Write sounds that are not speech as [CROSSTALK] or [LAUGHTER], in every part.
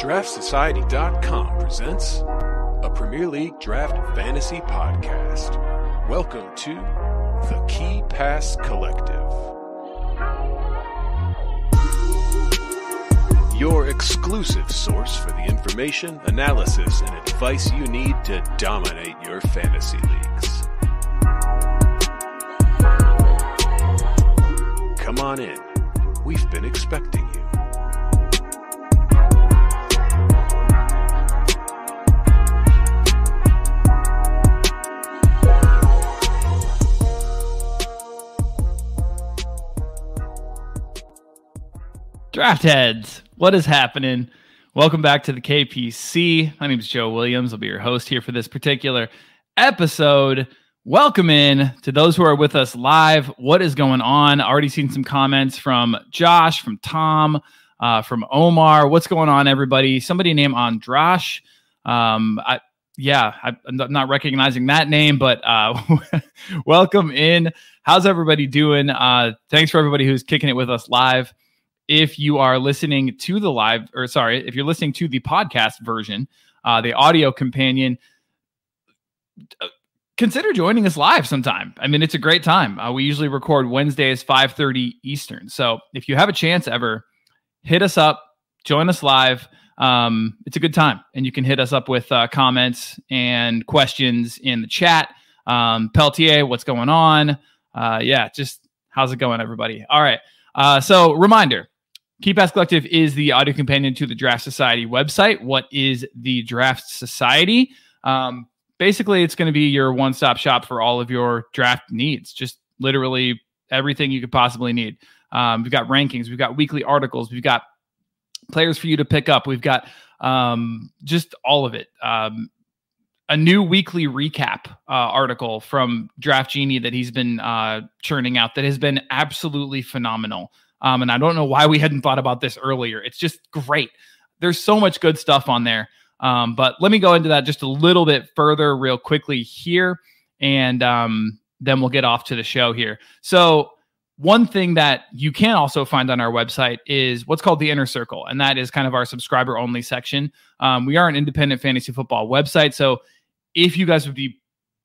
DraftSociety.com presents a Premier League Draft Fantasy Podcast. Welcome to the Key Pass Collective. Your exclusive source for the information, analysis, and advice you need to dominate your fantasy leagues. Come on in. We've been expecting you. Draft heads, what is happening? Welcome back to the KPC. My name is Joe Williams. I'll be your host here for this particular episode. Welcome in to those who are with us live. What is going on? Already seen some comments from Josh, from Tom, uh, from Omar. What's going on, everybody? Somebody named Andrash. Um, I, yeah, I, am not recognizing that name, but uh, [LAUGHS] welcome in. How's everybody doing? Uh, thanks for everybody who's kicking it with us live if you are listening to the live, or sorry, if you're listening to the podcast version, uh, the audio companion, uh, consider joining us live sometime. I mean, it's a great time. Uh, we usually record Wednesdays, 5.30 Eastern. So if you have a chance ever, hit us up, join us live. Um, it's a good time. And you can hit us up with uh, comments and questions in the chat. Um, Peltier, what's going on? Uh, yeah, just how's it going, everybody? All right. Uh, so, reminder Key Pass Collective is the audio companion to the Draft Society website. What is the Draft Society? Um, basically, it's going to be your one stop shop for all of your draft needs, just literally everything you could possibly need. Um, we've got rankings, we've got weekly articles, we've got players for you to pick up, we've got um, just all of it. Um, a new weekly recap uh, article from Draft Genie that he's been uh, churning out that has been absolutely phenomenal. Um, and I don't know why we hadn't thought about this earlier. It's just great. There's so much good stuff on there. Um, but let me go into that just a little bit further, real quickly here, and um, then we'll get off to the show here. So, one thing that you can also find on our website is what's called the inner circle, and that is kind of our subscriber only section. Um, we are an independent fantasy football website, so if you guys would be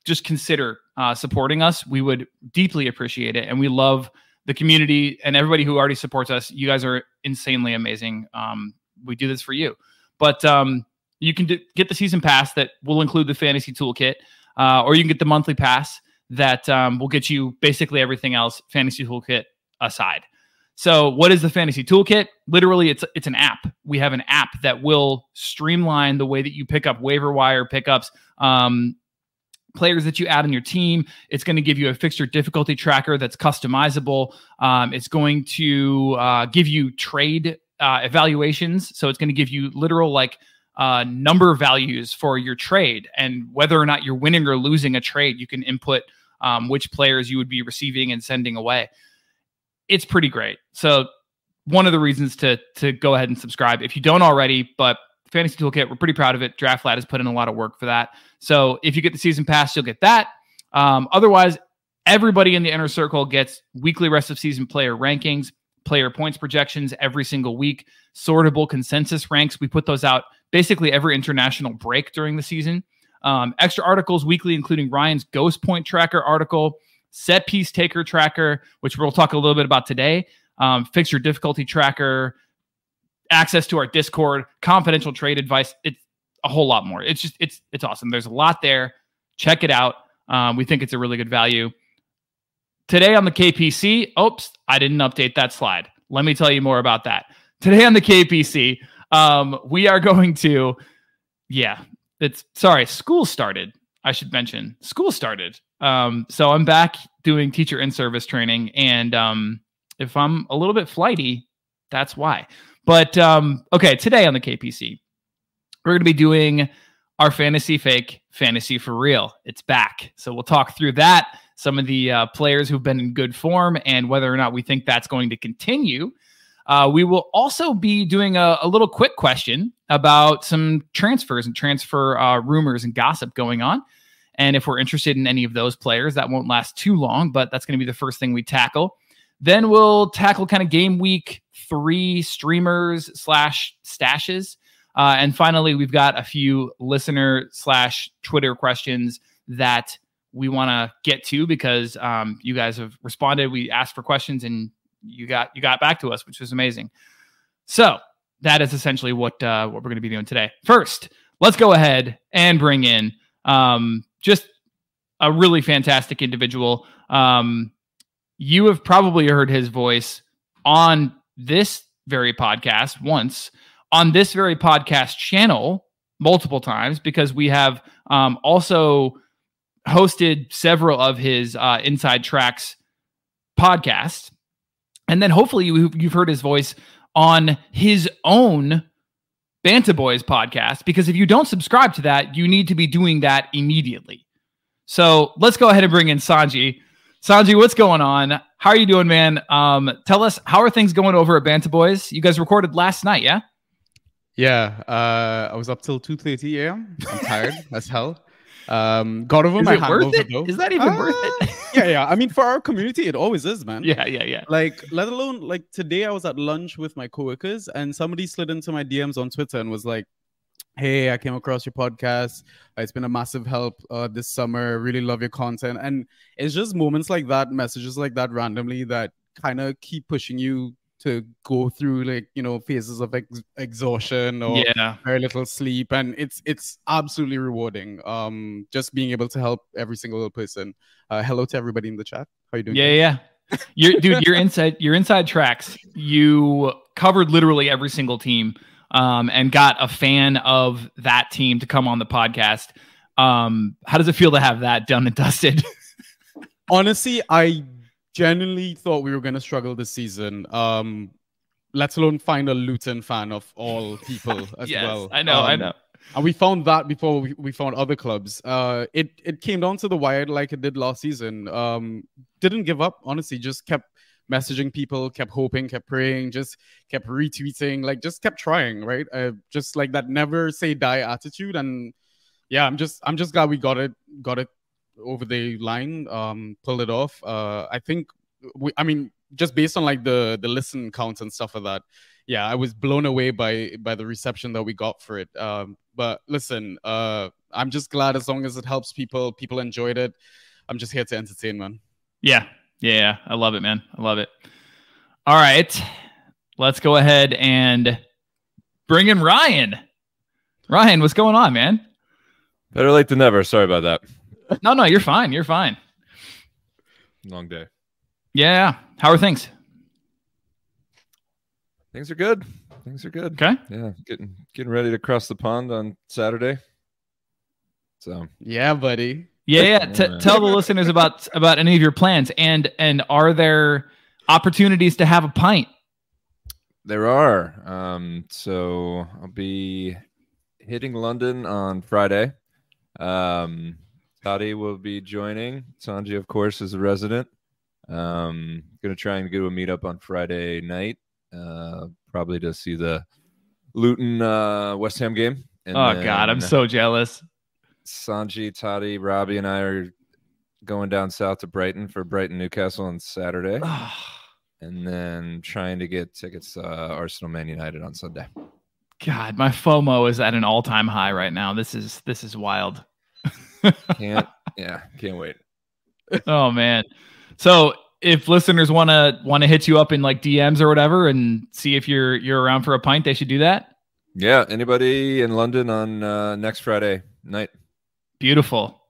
just consider uh, supporting us, we would deeply appreciate it, and we love the community and everybody who already supports us. You guys are insanely amazing. Um, we do this for you, but um, you can do, get the season pass that will include the fantasy toolkit, uh, or you can get the monthly pass that um, will get you basically everything else fantasy toolkit aside. So, what is the fantasy toolkit? Literally, it's it's an app. We have an app that will streamline the way that you pick up waiver wire pickups, um, players that you add on your team. It's going to give you a fixture difficulty tracker that's customizable. Um, it's going to uh, give you trade uh, evaluations. So it's going to give you literal like uh, number values for your trade and whether or not you're winning or losing a trade. You can input um, which players you would be receiving and sending away. It's pretty great. So one of the reasons to to go ahead and subscribe if you don't already, but Fantasy Toolkit. We're pretty proud of it. Draft Lad has put in a lot of work for that. So if you get the season pass, you'll get that. Um, otherwise, everybody in the inner circle gets weekly rest of season player rankings, player points projections every single week, sortable consensus ranks. We put those out basically every international break during the season. Um, extra articles weekly, including Ryan's Ghost Point Tracker article, Set Piece Taker Tracker, which we'll talk a little bit about today, um, Fixture Difficulty Tracker, access to our Discord, confidential trade advice. It's a whole lot more. It's just it's it's awesome. There's a lot there. Check it out. Um, we think it's a really good value. Today on the KPC, oops, I didn't update that slide. Let me tell you more about that. Today on the KPC, um, we are going to, yeah, it's sorry, school started. I should mention school started. Um, so I'm back doing teacher in service training, and um, if I'm a little bit flighty, that's why. But um, okay, today on the KPC, we're going to be doing our fantasy fake, fantasy for real. It's back. So we'll talk through that, some of the uh, players who've been in good form, and whether or not we think that's going to continue. Uh, we will also be doing a, a, little quick question about some transfers and transfer uh, rumors and gossip going on. And if we're interested in any of those players, that won't last too long, but that's going to be the first thing we tackle. Then we'll tackle kind of game week three streamers slash stashes. Uh, and finally, we've got a few listener slash Twitter questions that we want to get to because um, you guys have responded. We asked for questions and you got you got back to us, which was amazing. So that is essentially what uh, what we're going to be doing today. First, let's go ahead and bring in um, just a really fantastic individual. Um, you have probably heard his voice on this very podcast once, on this very podcast channel multiple times because we have um, also hosted several of his uh, Inside Tracks podcasts. And then hopefully you, you've heard his voice on his own Banta Boys podcast because if you don't subscribe to that, you need to be doing that immediately. So let's go ahead and bring in Sanjy. Sanjy, what's going on? How are you doing, man? Um, tell us how are things going over at Banta Boys? You guys recorded last night, yeah? Yeah, uh, I was up till two thirty a.m. I'm tired [LAUGHS] as hell. Um, got over is my hangover though. Is that even uh, worth it? yeah, yeah. I mean, for our community, it always is, man. Yeah, yeah, yeah. Like, let alone like today, I was at lunch with my coworkers, and somebody slid into my DMs on Twitter and was like, "Hey, I came across your podcast. It's been a massive help uh, this summer. Really love your content." And it's just moments like that, messages like that, randomly that kind of keep pushing you to go through like you know phases of ex- exhaustion or yeah. very little sleep and it's it's absolutely rewarding um just being able to help every single person uh hello to everybody in the chat how you doing yeah guys? yeah you're dude you're inside you're inside tracks you covered literally every single team um and got a fan of that team to come on the podcast um how does it feel to have that done and dusted [LAUGHS] honestly i genuinely thought we were going to struggle this season. Um, let alone find a Luton fan of all people [LAUGHS] as yes, well. I know, um, I know. And we found that before we, we found other clubs. Uh, it it came down to the wire like it did last season. Um, didn't give up, honestly. Just kept messaging people, kept hoping, kept praying, just kept retweeting, like just kept trying, right? Uh, just like that never say die attitude. And yeah, I'm just I'm just glad we got it got it over the line, um, pulled it off. Uh, I think we, I mean, just based on like the the listen counts and stuff like that, yeah, I was blown away by by the reception that we got for it. Um, but listen, uh, I'm just glad as long as it helps people, people enjoyed it. I'm just here to entertain, man. Yeah, yeah, I love it, man. I love it. All right, let's go ahead and bring in Ryan. Ryan, what's going on, man? Better late than never. Sorry about that no, no, you're fine. You're fine. Long day. Yeah. How are things? Things are good. Things are good. Okay. Yeah, getting getting ready to cross the pond on Saturday. So yeah, buddy. Yeah, yeah. T- tell the listeners about about any of your plans and and are there opportunities to have a pint? There are. Um, so I'll be hitting London on Friday. Um, Totti will be joining. Sanjy, of course, is a resident. Um, gonna try and go to a meetup on Friday night, uh, probably to see the Luton uh, West Ham game. And oh God, I'm so jealous. Sanjy, Totti, Robbie, and I are going down south to Brighton for Brighton Newcastle on Saturday, and then trying to get tickets to uh, Arsenal Man United on Sunday. God, my FOMO is at an all time high right now. This is this is wild [LAUGHS] can't yeah, can't wait. oh man. So if listeners want to want to hit you up in like DMs or whatever and see if you're you're around for a pint, they should do that. Yeah, anybody in London on uh, next Friday night. Beautiful.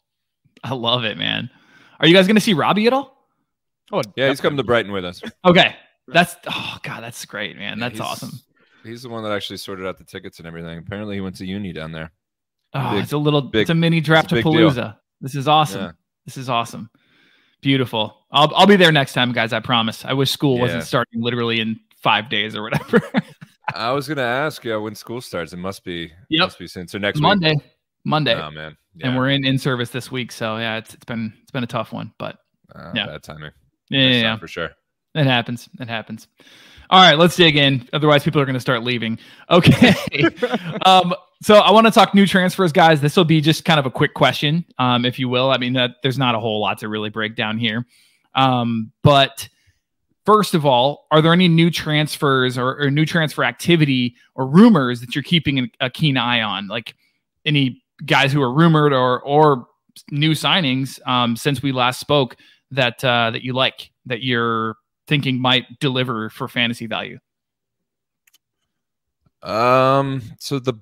I love it, man. Are you guys going to see Robbie at all? Oh, yeah, definitely. he's coming to Brighton with us. Okay. That's oh god, that's great, man. That's he's, awesome. He's the one that actually sorted out the tickets and everything. Apparently, he went to uni down there. Oh, big, it's a little, big, it's a mini draft to Palooza. This is awesome. Yeah. This is awesome. Beautiful. I'll I'll be there next time, guys. I promise. I wish school yeah. wasn't starting literally in five days or whatever. [LAUGHS] I was gonna ask, yeah, when school starts. It must be. Yep. Must be soon. So next Monday. Week. Monday. Oh man. Yeah. And we're in in service this week, so yeah, it's it's been it's been a tough one, but uh, yeah, bad timing. Yeah, yeah, yeah. for sure. It happens. It happens. All right, let's dig in. Otherwise, people are going to start leaving. Okay. [LAUGHS] um, so I want to talk new transfers, guys. This will be just kind of a quick question, um, if you will. I mean, that there's not a whole lot to really break down here. Um, but first of all, are there any new transfers or, or new transfer activity or rumors that you're keeping a keen eye on? Like any guys who are rumored or or new signings um, since we last spoke that uh, that you like that you're thinking might deliver for fantasy value? Um, so the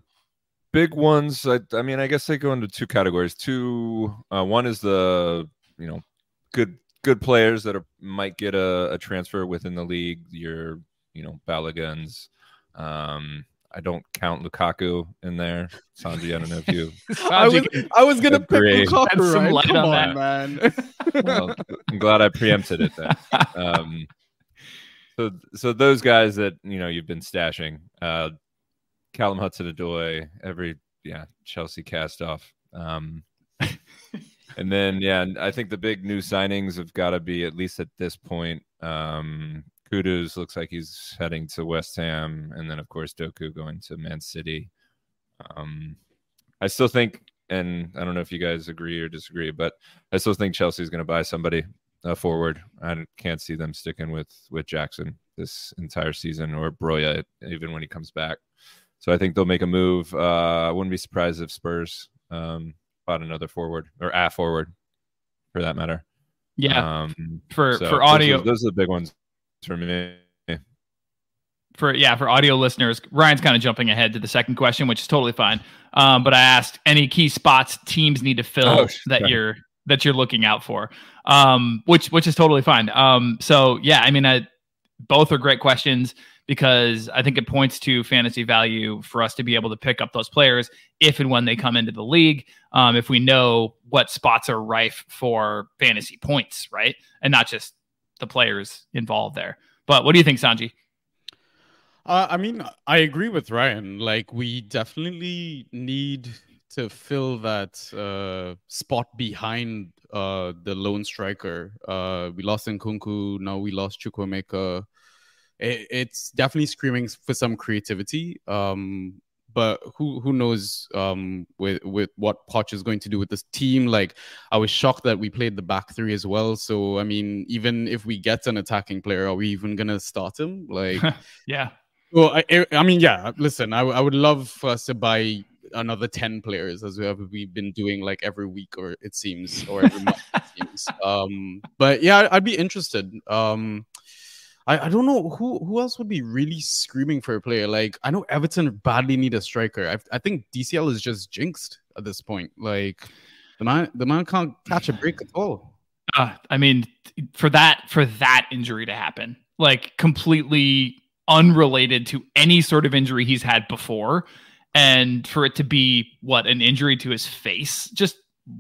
big ones, I, I mean, I guess they go into two categories. Two, uh, one is the you know good good players that are might get a, a transfer within the league. Your you know Baloguns. Um, I don't count Lukaku in there. Sanjy, I don't know if you. [LAUGHS] I was, I was gonna Agree. pick Lukaku, some right? light Come on on, man. [LAUGHS] well, I'm glad I preempted it then. [LAUGHS] Um, so, so those guys that you know you've been stashing, uh, Callum Hudson-Odoi, every yeah Chelsea cast off, um, and then yeah, and I think the big new signings have got to be at least at this point. Um, Kudus looks like he's heading to West Ham, and then of course Doku going to Man City. Um, I still think, and I don't know if you guys agree or disagree, but I still think Chelsea's going to buy somebody uh, forward. I can't see them sticking with with Jackson this entire season or Broja even when he comes back. So I think they'll make a move. Uh, I wouldn't be surprised if Spurs um, bought another forward or a forward, for that matter. Yeah, Um, for so for those audio are- those are the big ones for me. for yeah for audio listeners. Ryan's kind of jumping ahead to the second question, which is totally fine. Um, but I asked any key spots teams need to fill Oh, that sorry. you're that you're looking out for, um, which which is totally fine. Um, so yeah, I mean, I, both are great questions because I think it points to fantasy value for us to be able to pick up those players if and when they come into the league. Um, if we know what spots are rife for fantasy points, right, and not just the players involved there. But what do you think, Sanjy? Uh, I mean, I agree with Ryan. Like, we definitely need to fill that uh, spot behind uh, the lone striker. Uh, we lost Nkunku, now we lost Chukwuemeka. It, it's definitely screaming for some creativity. Um, but who who knows um, with with what Poch is going to do with this team? Like, I was shocked that we played the back three as well. So, I mean, even if we get an attacking player, are we even gonna start him? Like. [LAUGHS] Yeah. Well, I, I- mean, yeah. Listen, I, I would love for us to buy another ten players, as we have we've been doing like every week, or it seems, or every month it [LAUGHS] seems. Um, but yeah, I'd be interested. Um, I, I don't know who who else would be really screaming for a player. Like I know Everton badly need a striker. I, I think DCL is just jinxed at this point. Like the man the man can't catch a break at all. Uh, I mean, for that for that injury to happen, like completely unrelated to any sort of injury he's had before, and for it to be what an injury to his face, just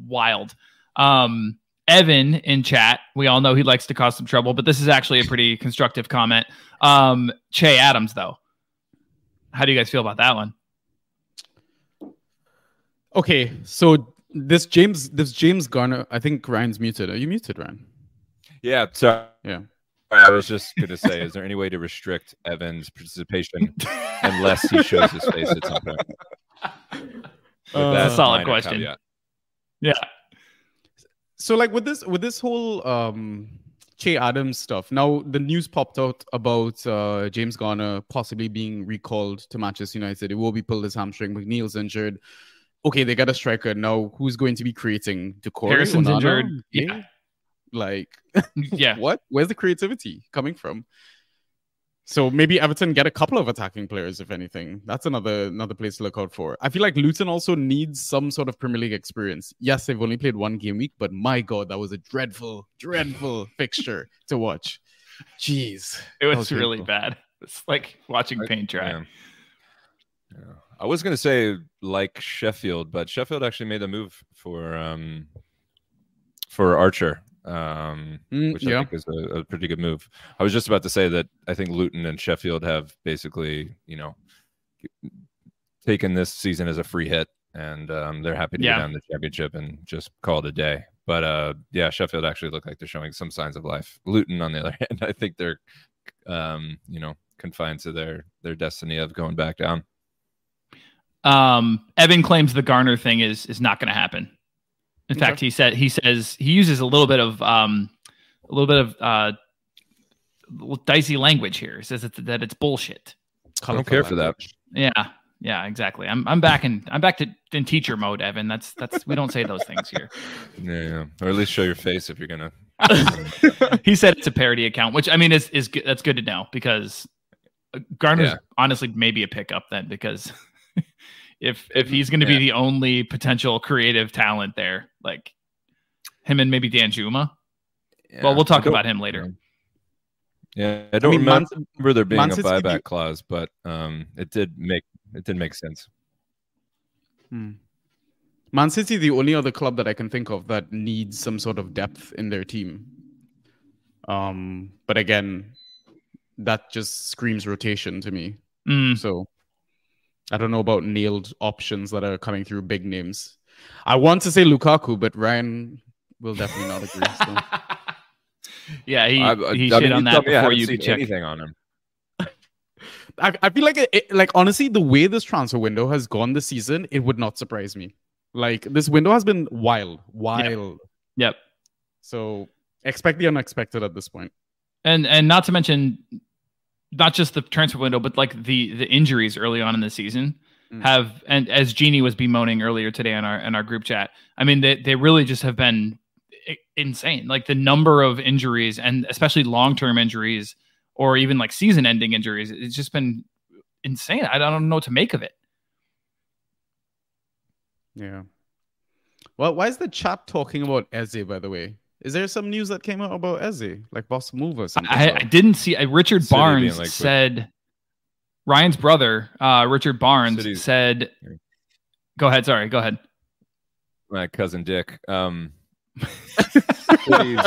wild. Um, Evan in chat, we all know he likes to cause some trouble, but this is actually a pretty constructive comment. Um, Che Adams, though, how do you guys feel about that one? Okay, so this James this James Garner, I think Ryan's muted. Are you muted, Ryan? Yeah, so Yeah. I was just going to say, is there any way to restrict Evan's participation [LAUGHS] unless he shows his face at some point? Uh, That's a solid question. caveat. Yeah, so like with this with this whole um Che Adams stuff, now the news popped out about uh James Garner possibly being recalled to Manchester United. It will be pulled his hamstring. McNeil's injured. Okay, they got a striker now. Who's going to be creating Decore? Harrison's injured. Yeah. Yeah. Like [LAUGHS] yeah. what? Where's the creativity coming from? So maybe Everton get a couple of attacking players, if anything. That's another another place to look out for. I feel like Luton also needs some sort of Premier League experience. Yes, they've only played one game week, but my god, that was a dreadful, dreadful [LAUGHS] fixture to watch. Jeez, It that was, really painful. bad. It's like watching I- paint dry. Yeah. Yeah. I was going to say like Sheffield, but Sheffield actually made a move for um for Archer, um, Mm, which I yeah. think is a, a pretty good move. I was just about to say that I think Luton and Sheffield have basically, you know, taken this season as a free hit, and um, they're happy to Yeah. get down the championship and just call it a day. But uh, yeah, Sheffield actually look like they're showing some signs of life. Luton, on the other [LAUGHS] hand, I think they're, um, you know, confined to their their destiny of going back down. Um, Evan claims the Garner thing is is not going to happen. In Okay. fact, he said he says he uses a little bit of um, a little bit of uh, dicey language here. He says that, that it's bullshit. I don't care for that. Yeah, yeah, exactly. I'm I'm back in I'm back to in teacher mode, Evan. That's that's we don't say those things here. [LAUGHS] Yeah, yeah. or at least show your face if you're gonna. [LAUGHS] he said it's a parody account, which I mean is is good. That's good to know because uh, Garner's Yeah. honestly maybe a pickup then because if if he's going to be the only potential creative talent there, like him and maybe Danjuma. well, we'll talk about him later. Yeah, I don't mean, Man- remember there being Man a City- buyback clause, but um, it did make it did make sense. Hmm. Man City, the only other club that I can think of that needs some sort of depth in their team. Um, but again, that just screams rotation to me. Mm, So I don't know about nailed options that are coming through big names. I want to say Lukaku, but Ryan will definitely not agree. So. [LAUGHS] yeah, he I, I- uh, he I shit mean, on that me before haven't you check. anything on him. [LAUGHS] I, I feel like it, it- like honestly, the way this transfer window has gone this season, it would not surprise me. Like this window has been wild, wild. Yep. So expect the unexpected at this point. and and not to mention not just the transfer window but like the the injuries early on in the season Mm. have and as Genie was bemoaning earlier today in our in our group chat i mean they, they really just have been insane like the number of injuries and especially long-term injuries or even like season ending injuries it's just been insane i don't know what to make of it Yeah. Well, why is the chat talking about Eze? By the way, is there some news that came out about Eze, like Boss Move or something? I, I didn't see uh, richard City barnes like, said ryan's brother uh richard barnes City's- said go ahead sorry go ahead My cousin Dick. Um, [LAUGHS] City's,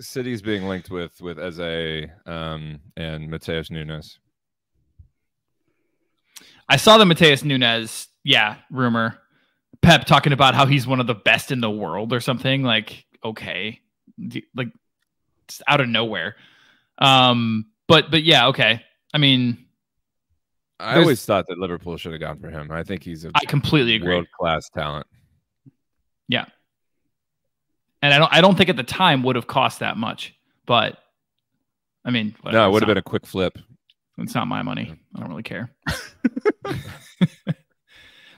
City's being linked with with Eze um, and Matheus Nunes. I saw the Matheus Nunes, yeah, rumor. Pep talking about how he's one of the best in the world or something. Like, okay, like just out of nowhere. Um, but but yeah, okay. I mean, I always thought that Liverpool should have gone for him. I think he's a I completely agree. world class talent. Yeah, and I don't I don't think at the time would have cost that much. But I mean, No, it would have been a quick flip. It's not my money. I don't really care. [LAUGHS]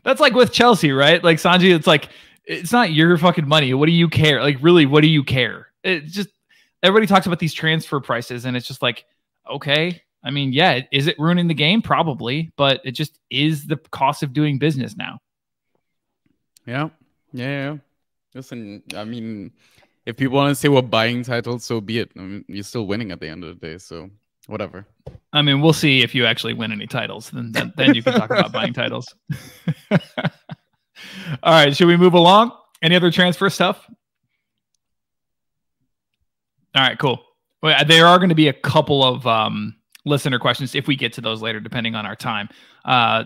That's like with Chelsea, right? Like Sanjy, it's like it's not your fucking money. What do you care? Like really, what do you care? It's just everybody talks about these transfer prices, and it's just like, okay. I mean, yeah, is it ruining the game? Probably, but it just is the cost of doing business now. Yeah. Yeah. yeah. Listen, I mean, if people want to say we're buying titles, so be it. I mean, you're still winning at the end of the day, so whatever. I mean, we'll see if you actually win any titles. Then then, then you can talk about [LAUGHS] buying titles. [LAUGHS] All right, should we move along? Any other transfer stuff? All right, cool. Well, there are going to be a couple of um, listener questions if we get to those later, depending on our time, uh,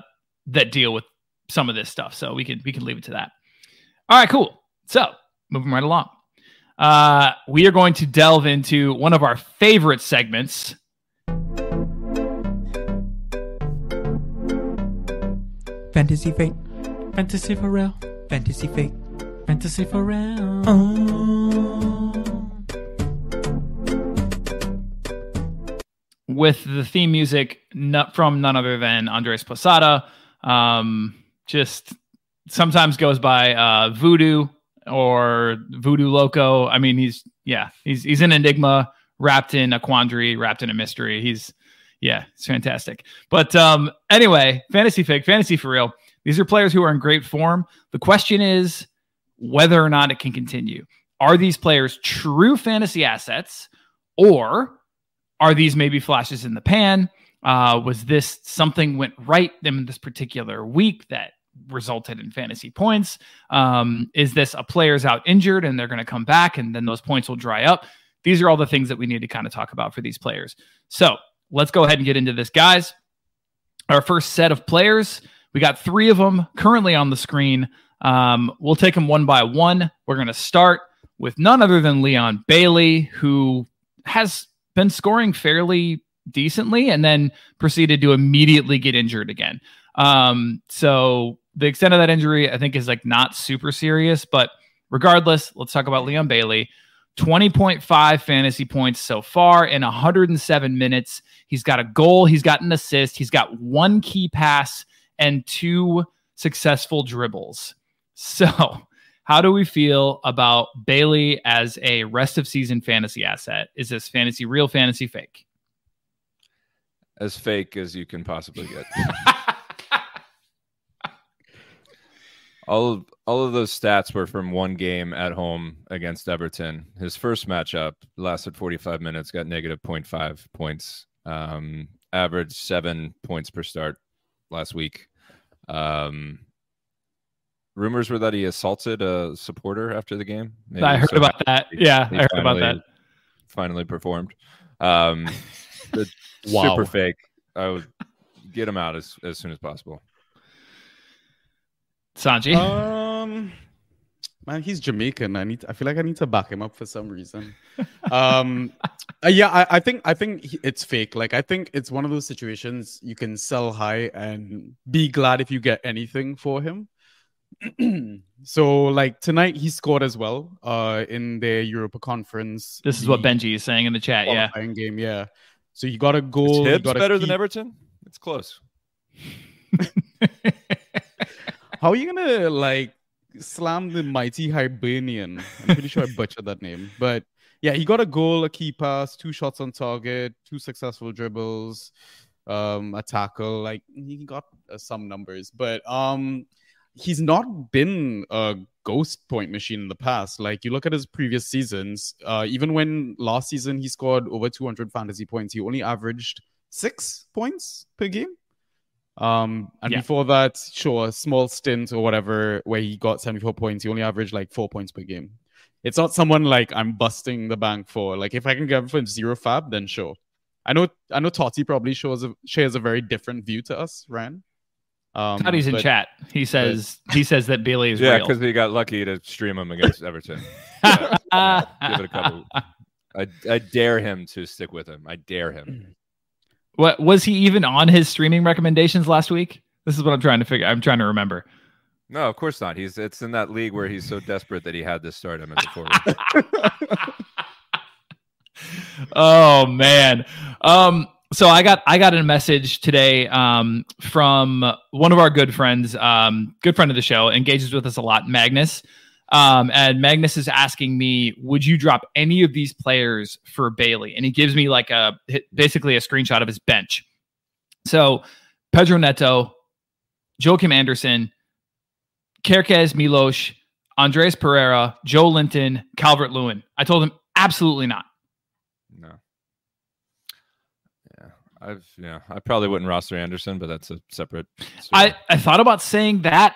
that deal with some of this stuff. So we can we can leave it to that. All right, cool. So moving right along, uh, we are going to delve into one of our favorite segments. Fantasy fake. Fantasy for real. Fantasy fake. Fantasy for real. Oh. with the theme music from none other than Andres Posada. Um, just sometimes goes by uh, Voodoo or Voodoo Loco. I mean, he's yeah, he's he's an enigma wrapped in a quandary, wrapped in a mystery. He's yeah, it's fantastic. But um, anyway, fantasy fake, fantasy for real. These are players who are in great form. The question is whether or not it can continue. Are these players true fantasy assets, or are these maybe flashes in the pan? Uh, was this something went right in this particular week that resulted in fantasy points? Um, is this a player's out injured and they're going to come back and then those points will dry up? These are all the things that we need to kind of talk about for these players. So let's go ahead and get into this, guys. Our first set of players, we got three of them currently on the screen. Um, we'll take them one by one. We're going to start with none other than Leon Bailey, who has been scoring fairly decently and then proceeded to immediately get injured again. Um, so the extent of that injury, I think, is like not super serious. But regardless, let's talk about Leon Bailey. 20.5 fantasy points so far in 107 minutes. He's got a goal, he's got an assist, he's got one key pass and two successful dribbles. So, [LAUGHS] how do we feel about Bailey as a rest of season fantasy asset? Is this fantasy real, fantasy fake? As fake as you can possibly get. [LAUGHS] all of all of those stats were from one game at home against Everton. His first matchup lasted 45 minutes, got negative 0.5 points, um, averaged seven points per start last week. Um, rumors were that he assaulted a supporter after the game. Maybe I heard so about that. Yeah, I heard finally, about that. Finally performed. Um, [LAUGHS] wow. Super fake. I would get him out as, as soon as possible. Sanjy? Um, man, he's Jamaican. I need. I feel like I need to back him up for some reason. um, [LAUGHS] uh, yeah, I, I think I think it's fake. Like I think it's one of those situations you can sell high and be glad if you get anything for him. [CLEARS THROAT] so like tonight he scored as well uh in the Europa Conference. This is what Benji is saying in the chat. Yeah, game. Yeah. So you got a goal. It's better than Everton. It's close. [LAUGHS] How are you gonna like slam the mighty Hibernian? I'm pretty sure I butchered that name, but yeah, he got a goal, a key pass, two shots on target, two successful dribbles, um, a tackle. Like he got uh, some numbers, but um, he's not been a ghost point machine in the past. Like you look at his previous seasons, uh, even when last season he scored over 200 fantasy points, he only averaged six points per game. Um, and yeah. before that, sure, small stint or whatever where he got 74 points. He only averaged like four points per game. It's not someone like I'm busting the bank for. Like if I can get him for zero FAAB, then sure. I know I know Totti probably shows a, shares a very different view to us, Ran. Um, Totti's in chat. He says but, he says that Bailey is yeah because he got lucky to stream him against Everton. [LAUGHS] Yeah, yeah, give it a couple. I, I dare him to stick with him. I dare him. [CLEARS THROAT] What was he even on his streaming recommendations last week? This is what I'm trying to figure. I'm trying to remember. No, of course not. He's it's in that league where he's so desperate that he had to start him at the forward. [LAUGHS] oh man. Um so I got I got a message today um, from one of our good friends, um, good friend of the show, engages with us a lot, Magnus. Um, and Magnus is asking me, would you drop any of these players for Bailey? And he gives me like a basically a screenshot of his bench. So Pedro Neto, Joachim Andersen, Kerkez Milos, Andreas Pereira, Joelinton, Calvert Lewin. I told him absolutely not. No. Yeah. I've yeah, I probably wouldn't roster Andersen, but that's a separate story. I, I thought about saying that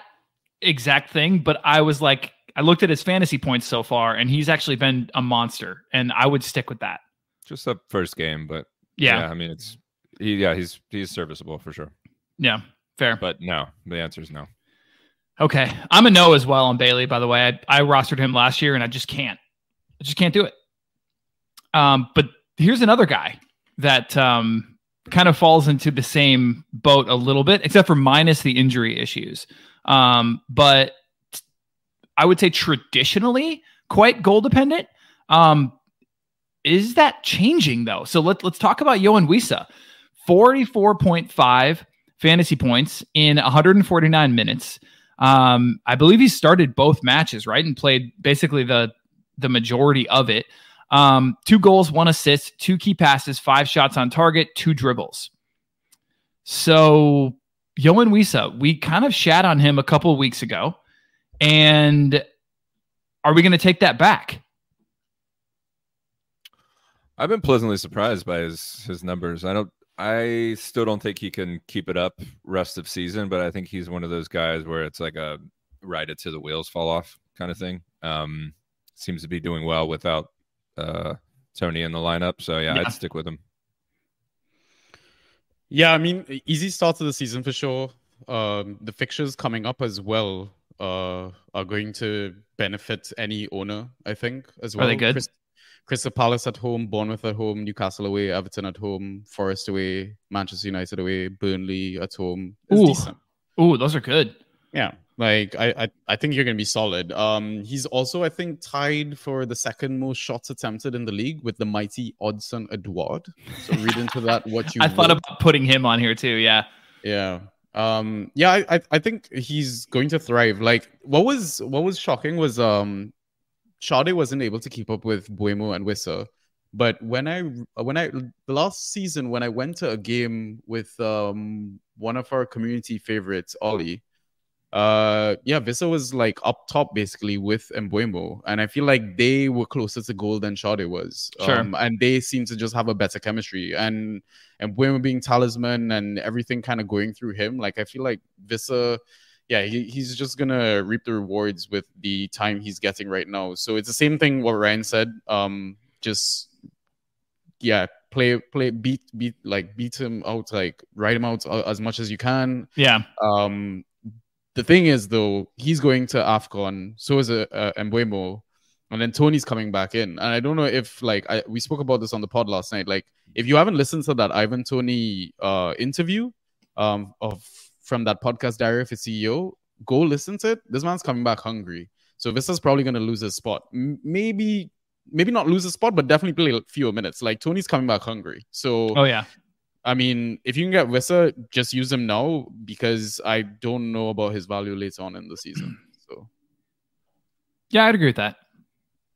exact thing, but I was like, I looked at his fantasy points so far, and he's actually been a monster, and I would stick with that. Just the first game, but yeah, yeah I mean it's he, yeah, he's he's serviceable for sure. Yeah, fair. But no, the answer is no. Okay, I'm a no as well on Bailey. By the way, I, I rostered him last year, and I just can't, I just can't do it. Um, but here's another guy that um kind of falls into the same boat a little bit, except for minus the injury issues. Um, but I would say traditionally quite goal dependent. Um, is that changing though? So let, let's talk about Yoane Wissa. 44.5 fantasy points in 149 minutes. Um, I believe he started both matches, right? And played basically the the majority of it. Um, two goals, one assist, two key passes, five shots on target, two dribbles. So Yoane Wissa, we kind of shat on him a couple weeks ago. And are we going to take that back? I've been pleasantly surprised by his his numbers. I don't I still don't think he can keep it up rest of season, but I think he's one of those guys where it's like a ride it to the wheels fall off kind of thing. Um, seems to be doing well without uh, Toney in the lineup. So yeah, yeah, I'd stick with him. Yeah, I mean, easy start to the season for sure. Um, the fixtures coming up as well uh, are going to benefit any owner, I think, as well. Are they good? Crystal Palace at home, Bournemouth at home, Newcastle away, Everton at home, Forest away, Manchester United away, Burnley at home. It's Ooh. decent. Ooh, those are good. Yeah, like I, I, I think you're gonna be solid. Um, he's also I think tied for the second most shots attempted in the league with the mighty Odsonne Edouard. So read into that what [LAUGHS] you. I thought about putting him on here too. Yeah. Yeah. Um. Yeah. I, I. Think he's going to thrive. Like, what was what was shocking was um, Schade wasn't able to keep up with Buemo and Wissa. But when I when I the last season when I went to a game with um one of our community favorites, Ollie, uh yeah, Vissa was like up top basically with Mbeumo. And I feel like they were closer to goal than Schade was. Sure. Um, and they seem to just have a better chemistry. And and Buemo being talisman and everything kind of going through him, like I feel like Vissa, yeah, he, he's just gonna reap the rewards with the time he's getting right now. So it's the same thing what Ryan said. Um, just yeah, play play beat beat like beat him out, like write him out as much as you can. Yeah. Um, the thing is though, he's going to Afcon, so is uh, Mbeumo, and then Toney's coming back in. And I don't know if like I, we spoke about this on the pod last night. Like, if you haven't listened to that Ivan Toney uh interview, um, of from that podcast Diary of a CEO, go listen to it. This man's coming back hungry, so Vissa's probably gonna lose his spot. M- maybe. Maybe not lose his spot, but definitely play a fewer minutes. Like Toney's coming back hungry, so Oh yeah. I mean, if you can get Wissa, just use him now because I don't know about his value later on in the season. [CLEARS THROAT] So Yeah, I'd agree with that.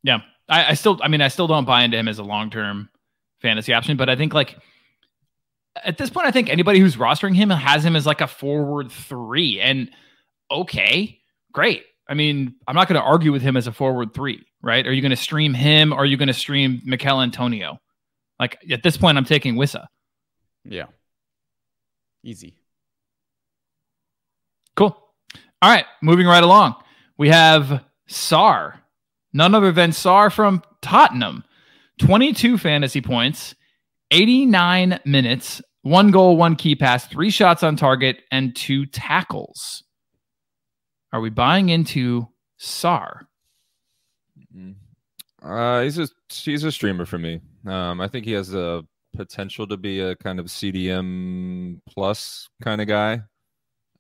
Yeah. I, I still I mean I still don't buy into him as a long term fantasy option, but I think like at this point, I think anybody who's rostering him has him as like a forward three. And okay, great. I mean, I'm not going to argue with him as a forward three, right? Are you going to stream him or are you going to stream Michail Antonio? Like at this point, I'm taking Wissa. Yeah, easy. Cool. All right, moving right along. We have Sarr, none other than Sarr from Tottenham. 22 fantasy points, 89 minutes, one goal, one key pass, three shots on target, and two tackles. Are we buying into Sarr? Uh, he's a he's a streamer for me. Um, I think he has a potential to be a kind of CDM plus kind of guy.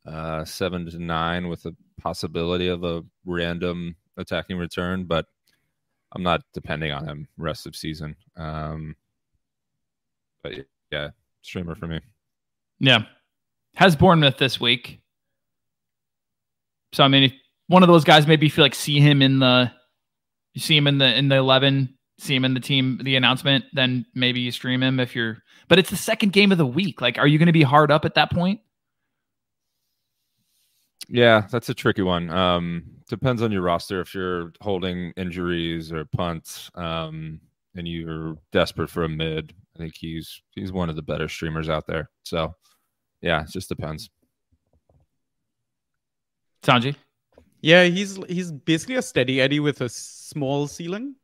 Uh, seven to nine with a possibility of a random attacking return, but I'm not depending on him rest of season. Um, but yeah, streamer for me. Yeah. Has Bournemouth this week. So I mean, if one of those guys maybe feel like see him in the you see him in the in the eleven, see him in the team the announcement, then maybe you stream him if you're but it's the second game of the week. Like, are you gonna be hard up at that point? Yeah, that's a tricky one. Um, depends on your roster. If you're holding injuries or punts, um, and you're desperate for a mid, I think he's he's one of the better streamers out there. So, yeah, it just depends. Sanjy? Yeah, he's he's basically a steady Eddie with a small ceiling.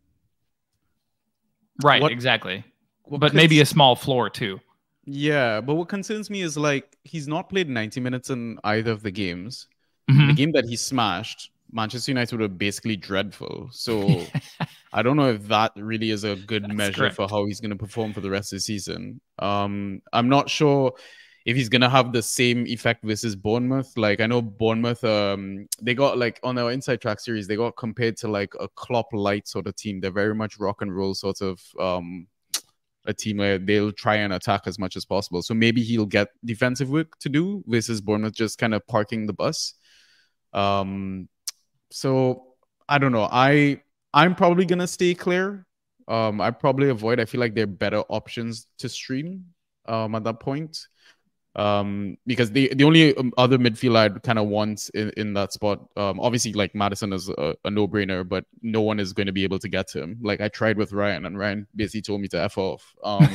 Right, What- exactly. What But maybe a small floor too. yeah, but what concerns me is like he's not played 90 minutes in either of the games. Mhm. The game that he smashed, Manchester United were basically dreadful. So [LAUGHS] I don't know if that really is a good That's measure for how he's going to perform for the rest of the season. Um, I'm not sure if he's to have the same effect versus Bournemouth. Like I know Bournemouth, um, they got like on our Inside Track series, they got compared to like a Klopp light sort of team. They're very much rock and roll sort of um, a team where they'll try and attack as much as possible. So maybe he'll get defensive work to do versus Bournemouth just kind of parking the bus. Um, so I don't know. I I'm probably gonna stay clear. Um, I probably avoid. I feel like there are better options to stream. Um, at that point. Um, because the the only um, other midfield I'd kind of want in, in that spot, um, obviously like Maddison is a, a no brainer, but no one is going to be able to get to him. Like I tried with Ryan, and Ryan basically told me to f off. Um,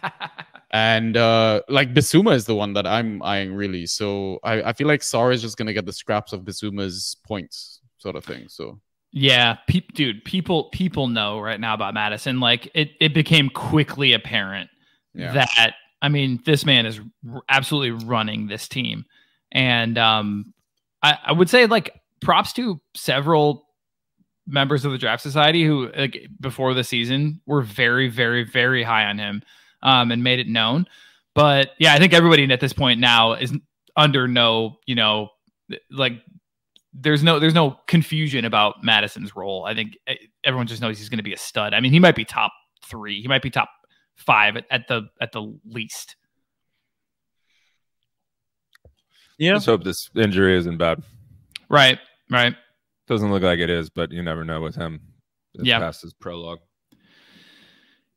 [LAUGHS] and uh, like Bissouma is the one that I'm eyeing really. So I, I feel like Sarr is just gonna get the scraps of Bissouma's points, sort of thing. So Yeah, pe- dude, people people know right now about Maddison. Like it, it became quickly apparent yeah, that I mean, this man is absolutely running this team, and um, I, I would say like props to several members of the draft society who like before the season were very, very, very high on him um, and made it known. But yeah, I think everybody at this point now is under no, you know, like there's no there's no confusion about Maddison's role. I think eh, everyone just knows he's going to be a stud. I mean, he might be top three. He might be top five at, at the at the least. Yeah. Let's hope this injury isn't bad. Right. Right. Doesn't look like it is, but you never know with him. It's Yeah. Past his prologue.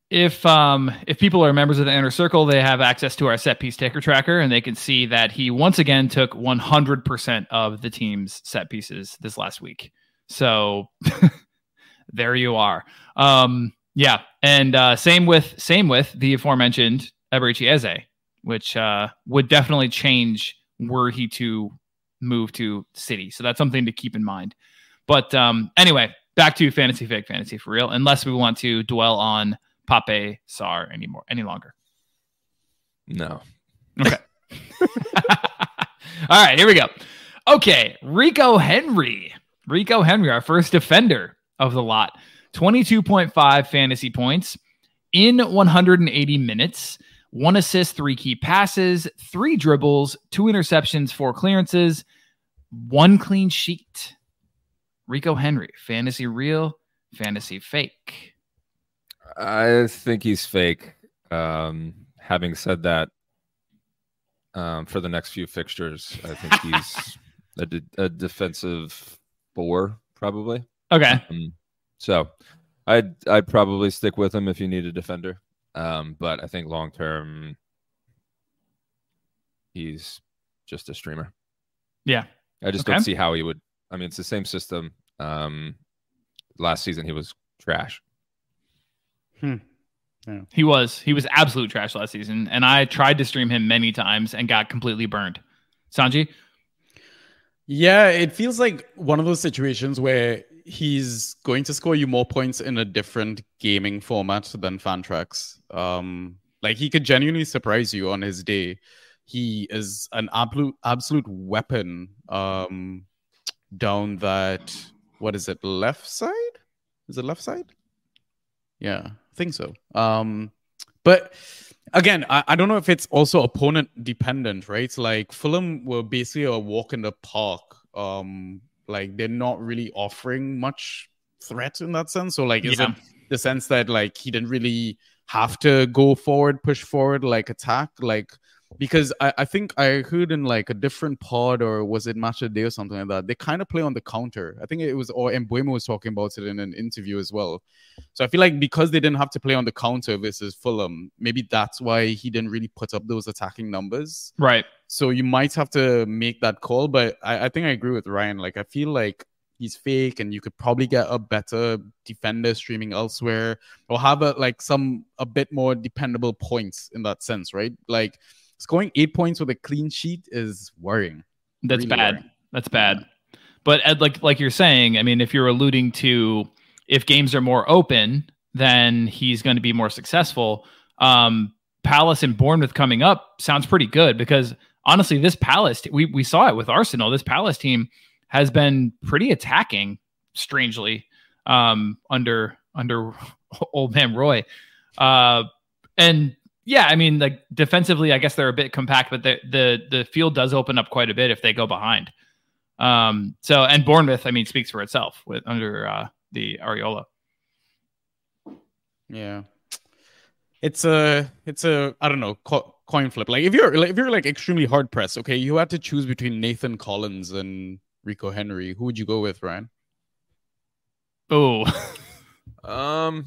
If um if people are members of the inner circle, they have access to our set piece taker tracker, and they can see that he once again took 100% of the team's set pieces this last week. So [LAUGHS] there you are. Um, yeah, and uh, same with same with the aforementioned Eberechi Eze, which uh, would definitely change were he to move to City. So that's something to keep in mind. But um, anyway, back to fantasy fake fantasy for real. Unless we want to dwell on Pape Sarr anymore any longer. No. Okay. [LAUGHS] All right, here we go. Okay, Rico Henry. Rico Henry, our first defender of the lot. 22.5 fantasy points in 180 minutes. One assist, three key passes, three dribbles, two interceptions, four clearances, one clean sheet. Rico Henry, fantasy real, fantasy fake. I think he's fake. Um, having said that, um, for the next few fixtures, I think [LAUGHS] he's a, de- a defensive four, probably. Okay. Um, so I'd I'd probably stick with him if you need a defender. Um, but I think long term, he's just a streamer. Yeah. I just Okay. don't see how he would. I mean, it's the same system. Um, last season he was trash. He was. He was absolute trash last season. And I tried to stream him many times and got completely burned. Sanjy? Yeah, it feels like one of those situations where he's going to score you more points in a different gaming format than Fantrax. Um, like he could genuinely surprise you on his day. He is an absolute absolute weapon um, down that what is it left side? Is it left side? Yeah, I think so. Um, but again, I, I don't know if it's also opponent dependent, right? Like Fulham were basically a walk in the park. Um, like they're not really offering much threat in that sense. So like, is Yeah. it the sense that like he didn't really have to go forward, push forward, like attack, like because I, I think I heard in like a different pod or was it Match Day or something like that, they kind of play on the counter. I think it was or Mbeumo was talking about it in an interview as well. So I feel like because they didn't have to play on the counter versus Fulham, maybe that's why he didn't really put up those attacking numbers. Right. So you might have to make that call. But I, I think I agree with Ryan. Like I feel like he's fake and you could probably get a better defender streaming elsewhere or have a like some a bit more dependable points in that sense, right? Like scoring eight points with a clean sheet is worrying. That's Really bad. worrying. That's bad. But Ed, like like you're saying, I mean, if you're alluding to if games are more open, then he's going to be more successful. Um, Palace and Bournemouth coming up sounds pretty good because honestly, this Palace we we saw it with Arsenal. This Palace team has been pretty attacking, strangely, um, under under [LAUGHS] old man Roy. Uh, and yeah, I mean, like defensively, I guess they're a bit compact, but the the the field does open up quite a bit if they go behind. Um, so and Bournemouth, I mean, speaks for itself with under uh, the Iraola. Yeah. It's a it's a I don't know coin flip. Like if you're like, if you're like extremely hard pressed, okay, you had to choose between Nathan Collins and Rico Henry. Who would you go with, Ryan? Oh, Um,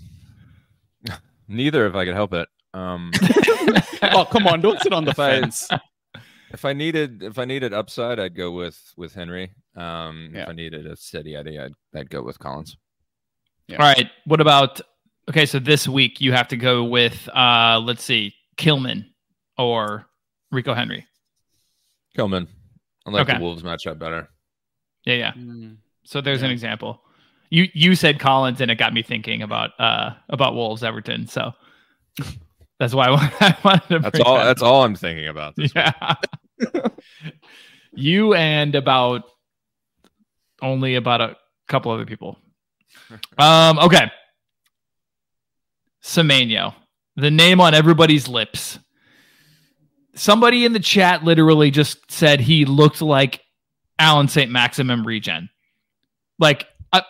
[LAUGHS] neither if I could help it. Um, [LAUGHS] oh come on, don't sit on the [LAUGHS] If I- fence. if I needed if I needed upside, I'd go with with Henry. Um, Yeah. if I needed a steady Eddie, I'd I'd go with Collins. all right. What about okay? So this week you have to go with uh, let's see, Kilman or Rico Henry. Kilman. I like Okay. the Wolves matchup better. Yeah, yeah. Mm, So there's an example. You you said Collins, and it got me thinking about uh about Wolves Everton. So [LAUGHS] that's why I [LAUGHS] wanted to. That's all. that That's all I'm thinking about. This yeah. [LAUGHS] you and about only about a couple other people. Um, okay. Semenyo, the name on everybody's lips. Somebody in the chat literally just said he looked like Alan St. Maximin regen. Like, I,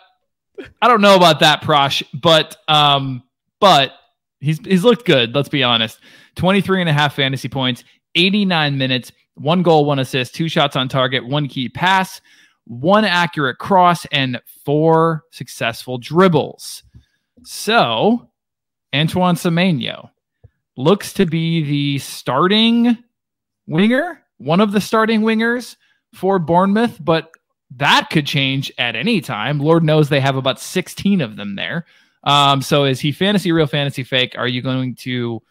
I don't know about that, Prosh, but um, but he's he's looked good, let's be honest. 23 and a half fantasy points, 89 minutes, one goal, one assist, two shots on target, one key pass, one accurate cross, and four successful dribbles. So, Antoine Semenyo looks to be the starting winger, one of the starting wingers for Bournemouth, but that could change at any time. Lord knows they have about 16 of them there. Um, so is he fantasy real fantasy fake? Are you going to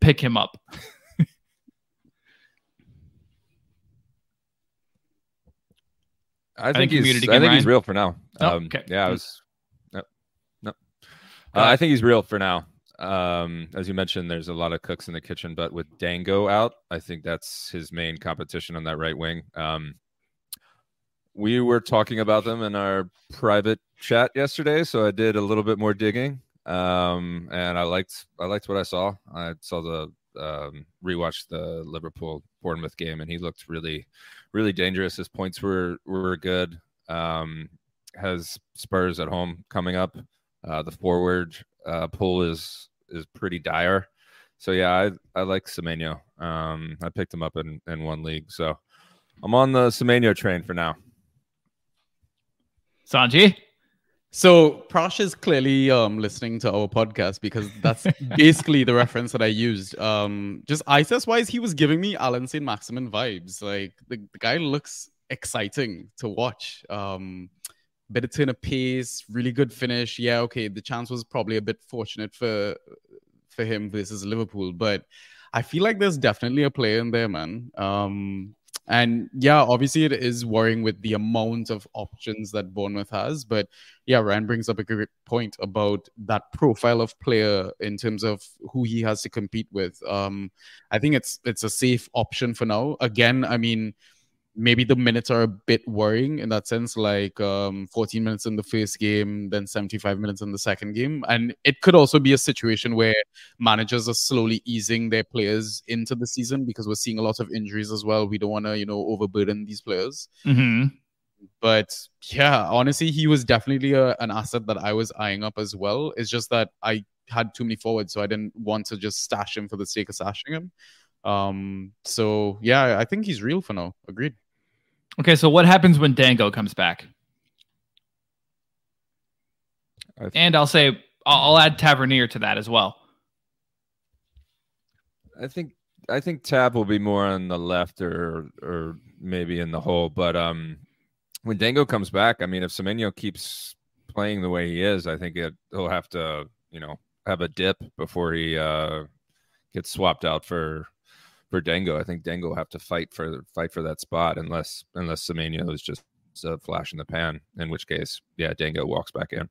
pick him up? [LAUGHS] I think think, he's. I think he's real for now. Oh, um, okay. Yeah, I was. No, no. Uh, I think he's real for now. Um, as you mentioned, there's a lot of cooks in the kitchen, but with Dango out, I think that's his main competition on that right wing. Um, we were talking about them in our private chat yesterday, so I did a little bit more digging, um, and I liked I liked what I saw. I saw the um, rewatched the Liverpool Bournemouth game, and he looked really, really dangerous. His points were were good. Um, has Spurs at home coming up. Uh, the forward uh, pull is is pretty dire. So yeah, I I like Semenyo. Um, I picked him up in in one league, so I'm on the Semenyo train for now. Sanjy? So Prash is clearly um, listening to our podcast because that's [LAUGHS] basically the reference that I used. Um, just ISIS wise, he was giving me Alan St. Maximin vibes. Like the, the guy looks exciting to watch. Um, of turn of pace, really good finish. Yeah, okay, the chance was probably a bit fortunate for for him versus Liverpool, but I feel like there's definitely a player in there, man. Um, and yeah, obviously it is worrying with the amount of options that Bournemouth has. But yeah, Ryan brings up a great point about that profile of player in terms of who he has to compete with. Um, I think it's it's a safe option for now. Again, I mean, maybe the minutes are a bit worrying in that sense, like um, 14 minutes in the first game, then 75 minutes in the second game. And it could also be a situation where managers are slowly easing their players into the season because we're seeing a lot of injuries as well. We don't want to, you know, overburden these players. hmm But yeah, honestly, he was definitely a, an asset that I was eyeing up as well. It's just that I had too many forwards, so I didn't want to just stash him for the sake of stashing him. Um, so yeah, I think he's real for now. Agreed. Okay, so what happens when Dango comes back? I- And I'll say I'll, I'll add Tavernier to that as well. I think I think Tab will be more on the left or or maybe in the hole. But um, when Dango comes back, I mean, if Semenyo keeps playing the way he is, I think it, he'll have to you know have a dip before he uh, gets swapped out for for Dango. I think Dango will have to fight for fight for that spot unless unless Semenyo is just a flash in the pan. In which case, yeah, Dango walks back in.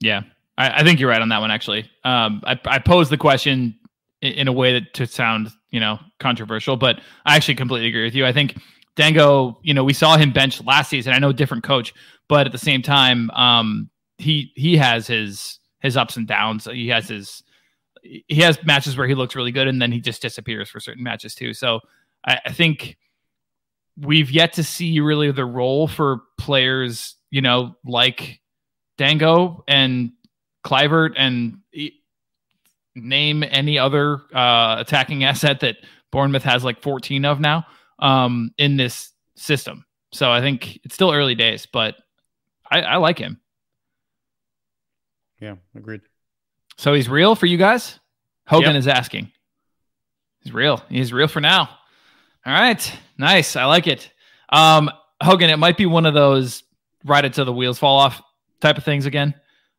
Yeah, I, I think you're right on that one. Actually, um, I, I posed the question in, a way that to sound you know controversial, but I actually completely agree with you. I think Dango, you know, we saw him bench last season. I know different coach, but at the same time, um, he he has his his ups and downs. He has his he has matches where he looks really good, and then he just disappears for certain matches too. So I, I think we've yet to see really the role for players, you know, like Dango and Kluivert and name any other uh, attacking [LAUGHS] asset that Bournemouth has like 14 of now um, in this system. So I think it's still early days, but I, I like him. Yeah, agreed. So he's real for you guys? Hogan Yep. is asking. He's real. He's real for now. All right. Nice. I like it. Um, Hogan, it might be one of those ride it till the wheels fall off type of things again.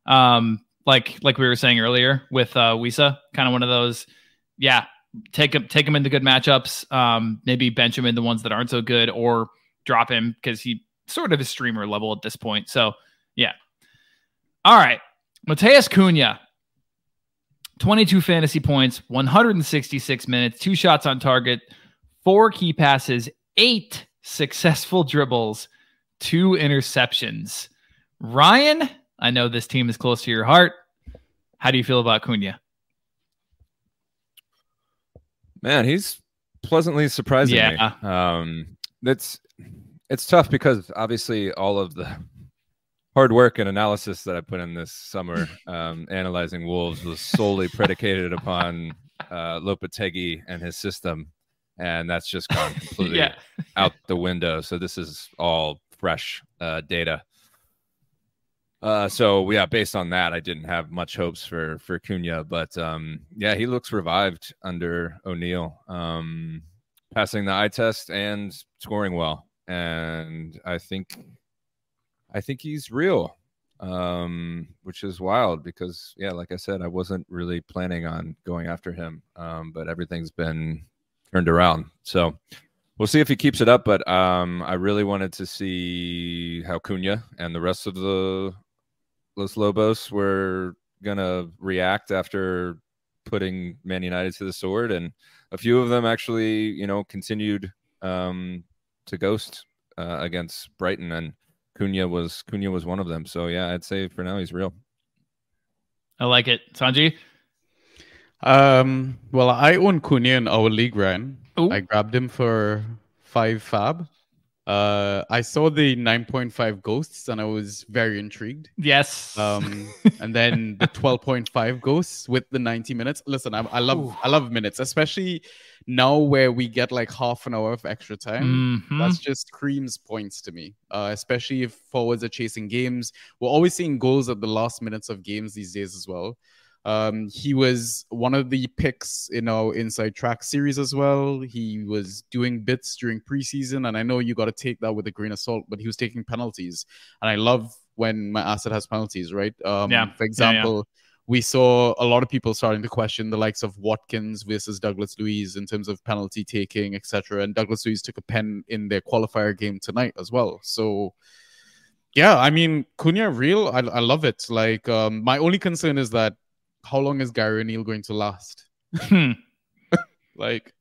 Um, like like we were saying earlier with uh Wissa, kind of one of those, yeah, take him take him into good matchups, um, maybe bench him in the ones that aren't so good, or drop him because he sort of is streamer level at this point. So yeah. All right. Matheus Cunha, 22 fantasy points, 166 minutes, two shots on target, four key passes, eight successful dribbles, two interceptions. Ryan, I know this team is close to your heart. How do you feel about Cunha? Man, he's pleasantly surprising Yeah. me. Um, that's it's tough because obviously all of the hard work and analysis that I put in this summer um, analyzing Wolves was solely predicated upon uh, Lopetegui and his system, and that's just gone [LAUGHS] completely yeah. out the window. So this is all fresh uh, data. Uh, so yeah, based on that, I didn't have much hopes for for Cunha, but um, yeah, he looks revived under O'Neil, um, passing the eye test and scoring well, and I think I think he's real, um, which is wild because yeah, like I said, I wasn't really planning on going after him, um, but everything's been turned around. So we'll see if he keeps it up. But um, I really wanted to see how Cunha and the rest of the Los Lobos were gonna react after putting Man United to the sword, and a few of them actually, you know, continued um, to ghost uh, against Brighton, and Cunha was Cunha was one of them. So yeah, I'd say for now he's real. I like it. Sanjy? Um, well, I own Cunha in our league, Ryan. Ooh. I grabbed him for five FAAB. Uh, I saw the 9.5 ghosts and I was very intrigued. Yes. Um, [LAUGHS] and then the 12.5 ghosts with the 90 minutes. Listen, I, I love Ooh. I love minutes, especially now where we get like half an hour of extra time. Mhm. That's just screams points to me, uh, especially if forwards are chasing games. We're always seeing goals at the last minutes of games these days as well. Um, he was one of the picks in our Inside Track series as well. He was doing bits during preseason, and I know you got to take that with a grain of salt, but he was taking penalties. And I love when my asset has penalties, right? Um, Yeah. For Yeah, yeah. We saw a lot of people starting to question the likes of Watkins versus Douglas Luiz in terms of penalty taking, etc. And Douglas Luiz took a pen in their qualifier game tonight as well. So, yeah, I mean, Cunha real. I, I love it. Like, um, my only concern is that how long is Gary O'Neil going to last? Hmm. [LAUGHS] Like,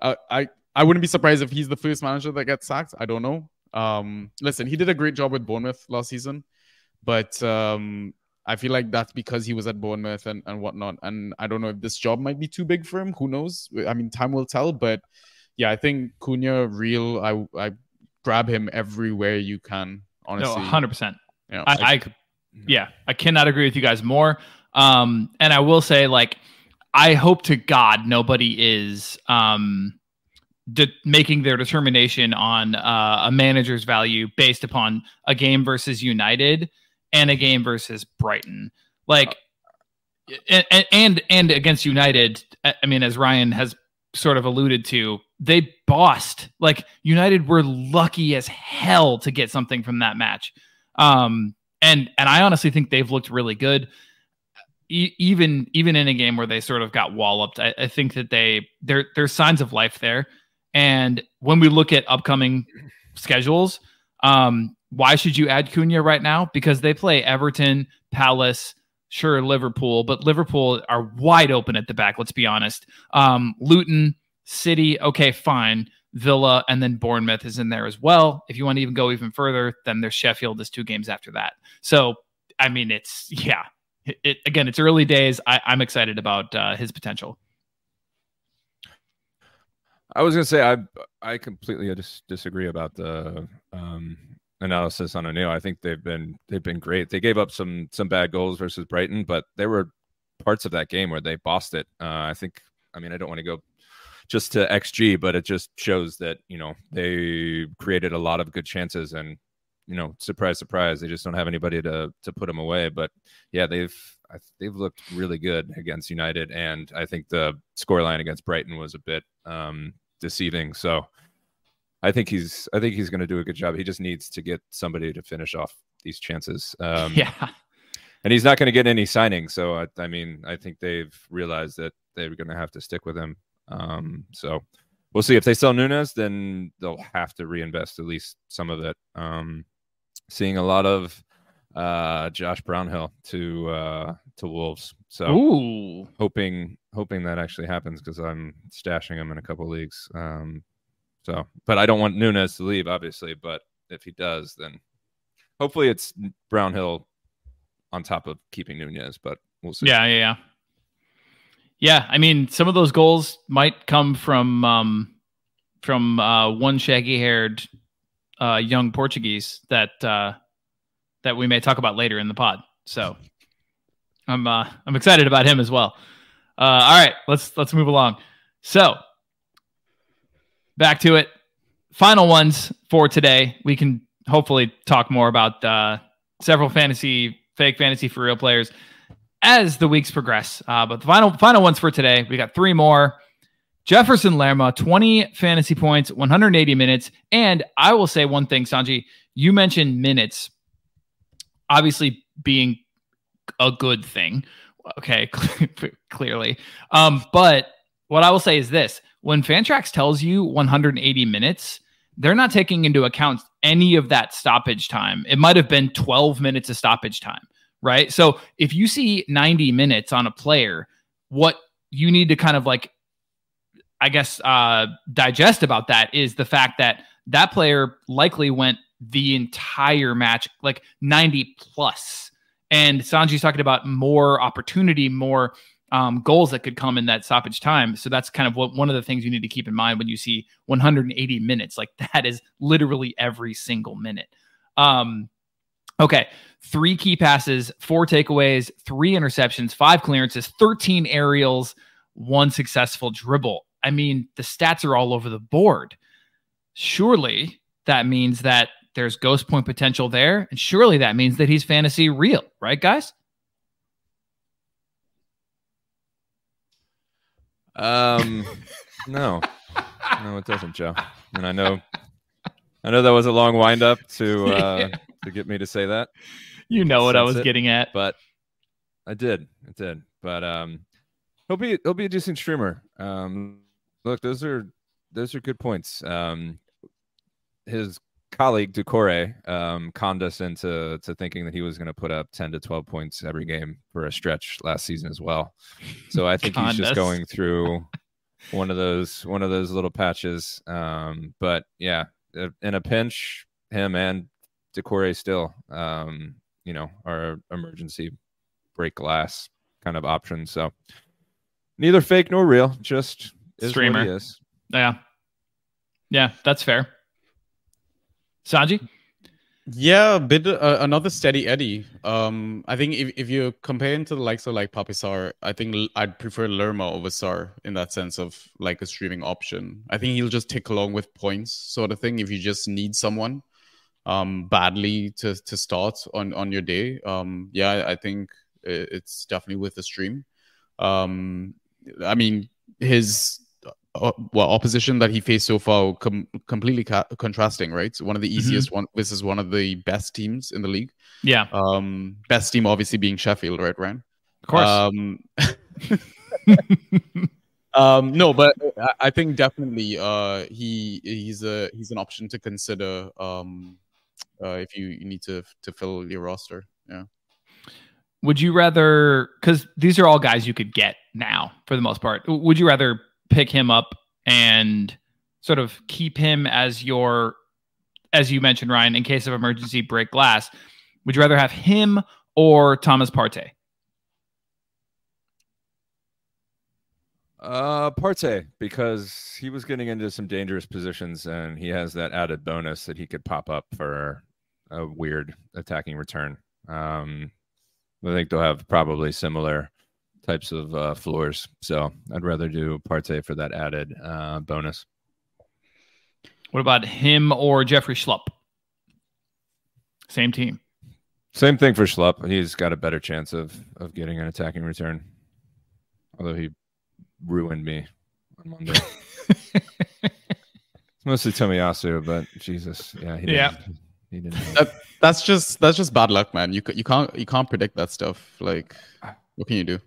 I, I I wouldn't be surprised if he's the first manager that gets sacked. I don't know. Um, listen, he did a great job with Bournemouth last season, but um, I feel like that's because he was at Bournemouth and, and whatnot. And I don't know if this job might be too big for him. Who knows? I mean, time will tell. But yeah, I think Cunha real. I I grab him everywhere you can. no, Honestly, 100%. Yeah, I, I yeah, I cannot agree with you guys more. Um, and I will say, like, I hope to God nobody is um de- making their determination on uh, a manager's value based upon a game versus United and a game versus Brighton. Like, and and and against United, I mean, as Ryan has sort of alluded to, they bossed. Like United were lucky as hell to get something from that match. Um, and and I honestly think they've looked really good. E- even even in a game where they sort of got walloped, I, I think that they there there's signs of life there. And when we look at upcoming schedules, um, why should you add Cunha right now? Because they play Everton, Palace, sure Liverpool, but Liverpool are wide open at the back. Let's be honest. Um, Luton, City, okay, fine. Villa and then Bournemouth is in there as well. If you want to even go even further, then there's Sheffield is two games after that. So I mean, it's yeah. It, it again, it's early days. I, I'm excited about uh, his potential. I was gonna say I I completely dis- disagree about the um, analysis on O'Neil. I think they've been they've been great. They gave up some some bad goals versus Brighton, but there were parts of that game where they bossed it. Uh, I think. I mean, I don't want to go just to XG, but it just shows that you know they created a lot of good chances and you know surprise surprise they just don't have anybody to to put them away but yeah they've they've looked really good against united and i think the scoreline against brighton was a bit um deceiving so i think he's i think he's going to do a good job. He just needs to get somebody to finish off these chances. Um [LAUGHS] yeah, and he's not going to get any signings so I, I mean i think they've realized that they're going to have to stick with him. Um so we'll see. If they sell Nunes, then they'll have to reinvest at least some of it. Um, seeing a lot of uh, Josh Brownhill to uh, to Wolves, so ooh, hoping hoping that actually happens because I'm stashing him in a couple leagues. Um, so, but I don't want Nunes to leave, obviously. But if he does, then hopefully it's Brownhill on top of keeping Nunes, but we'll see. Yeah, yeah, yeah. Yeah, I mean, some of those goals might come from um, from uh, one shaggy-haired uh, young Portuguese that uh, that we may talk about later in the pod. So I'm uh, I'm excited about him as well. Uh, all right, let's let's move along. So back to it. Final ones for today. We can hopefully talk more about uh, several fantasy, fake fantasy for real players as the weeks progress. Uh, but the final final ones for today, we got three more. Jefferson Lerma, 20 fantasy points, 180 minutes. And I will say one thing, Sanjy, you mentioned minutes obviously being a good thing. Okay, [LAUGHS] clearly. Um, but what I will say is this when Fantrax tells you 180 minutes, they're not taking into account any of that stoppage time. It might have been 12 minutes of stoppage time, right? So if you see 90 minutes on a player, what you need to kind of like, I guess, uh, digest about that is the fact that that player likely went the entire match, like 90 plus. And Sanjy's talking about more opportunity, more um, goals that could come in that stoppage time. So that's kind of what one of the things you need to keep in mind when you see 180 minutes. Like [LAUGHS] that is literally every single minute. Um, okay, three key passes, four takeaways, three interceptions, five clearances, 13 aerials, one successful dribble. I mean, the stats are all over the board. Surely that means that there's ghost point potential there. And surely that means that he's fantasy real, right, guys? Um, no, no, it doesn't, Joe. And I know, I know that was a long wind up to [LAUGHS] uh, to get me to say that. You know what I was it, getting at, but I did, I did. But um, he'll be he'll be a decent streamer. Um, look, those are those are good points. Um, his colleague Doucouré um, conned us into to thinking that he was going to put up 10 to 12 points every game for a stretch last season as well. So I think he's just going through [LAUGHS] one of those one of those little patches. Um, but yeah, in a pinch, him and Doucouré still, um, you know, are emergency break glass kind of options. So neither fake nor real, just streamer. Yeah, yeah, that's fair. Sanjy? Yeah, bit uh, another steady Eddie. Um, I think if, if you compare him to the likes of like Pape Sarr, I think I'd prefer Lerma over Sarr in that sense of like a streaming option. I think he'll just tick along with points, sort of thing. If you just need someone um badly to to start on on your day, um, yeah, I think it's definitely with the stream. Um, I mean his uh, well opposition that he faced so far com- completely ca- contrasting right? So one of the mm-hmm. easiest mm-hmm. one this is one of the best teams in the league. Yeah. Um best team obviously being sheffield right ryan? Of course. Um [LAUGHS] um no but i think definitely uh he he's a he's an option to consider um uh if you, you need to to fill your roster yeah. Would you rather because these are all guys you could get now for the most part. Would you rather pick him up and sort of keep him as your, as you mentioned, Ryan, in case of emergency, break glass. Would you rather have him or Thomas Partey? Uh, Partey, because he was getting into some dangerous positions, and he has that added bonus that he could pop up for a weird attacking return. Um, I think they'll have probably similar types of uh, floors. So I'd rather do Partey for that added uh, bonus. What about him or Jeffrey Schlupp? Same team. Same thing for Schlupp. He's got a better chance of of getting an attacking return. Although he ruined me on Monday. [LAUGHS] it's mostly Tomiyasu, but Jesus, yeah, he yeah. He didn't. That, that's just that's just bad luck, man. You you can't you can't predict that stuff. Like, what can you do?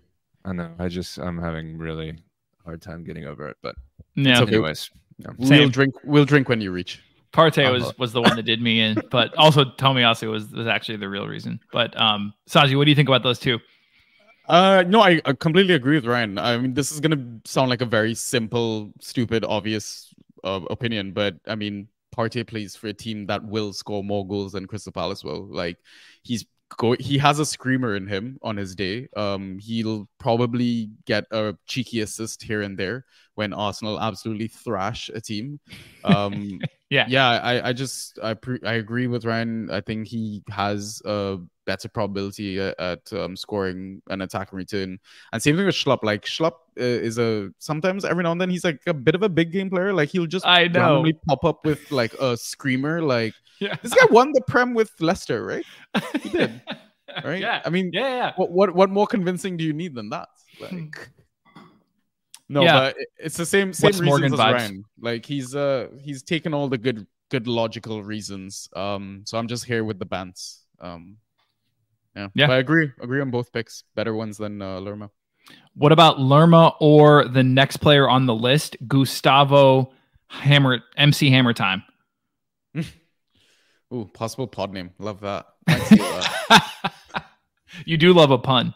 I know. I just I'm having really hard time getting over it. But yeah. Okay. anyways, yeah. we'll drink. We'll drink when you reach. Partey was was the one that did me in, [LAUGHS] but also Tomiyasu was was actually the real reason. But um, Sanjy, what do you think about those two? Uh, no, I, I completely agree with Ryan. I mean, this is gonna sound like a very simple, stupid, obvious uh, opinion, but I mean, Partey plays for a team that will score more goals than Crystal Palace will. Like he's go he has a screamer in him on his day. Um, he'll probably get a cheeky assist here and there when Arsenal absolutely thrash a team. [LAUGHS] Um, Yeah. yeah, I, I just I pre- I agree with Ryan. I think he has a better probability at, at um, scoring an attack and return. And same thing with Schlupp. Like Schlupp uh, is a sometimes every now and then he's like a bit of a big game player. Like he'll just I know. randomly pop up with like a screamer. Like [LAUGHS] Yeah. this guy won the Prem with Leicester, right? He did, [LAUGHS] right? Yeah. I mean, Yeah. Yeah. what what what more convincing do you need than that? Like, no, Yeah. but it's the same same Wes reasons Morgan as vibes. Ryan. Like he's uh he's taken all the good good logical reasons. Um, so I'm just here with the bands. Um, yeah, Yeah. But I agree agree on both picks. Better ones than uh, Lerma. What about Lerma or the next player on the list, Gustavo Hamer, MC Hammer Time? [LAUGHS] Ooh, possible pod name. Love that. [LAUGHS] That. you do love a pun.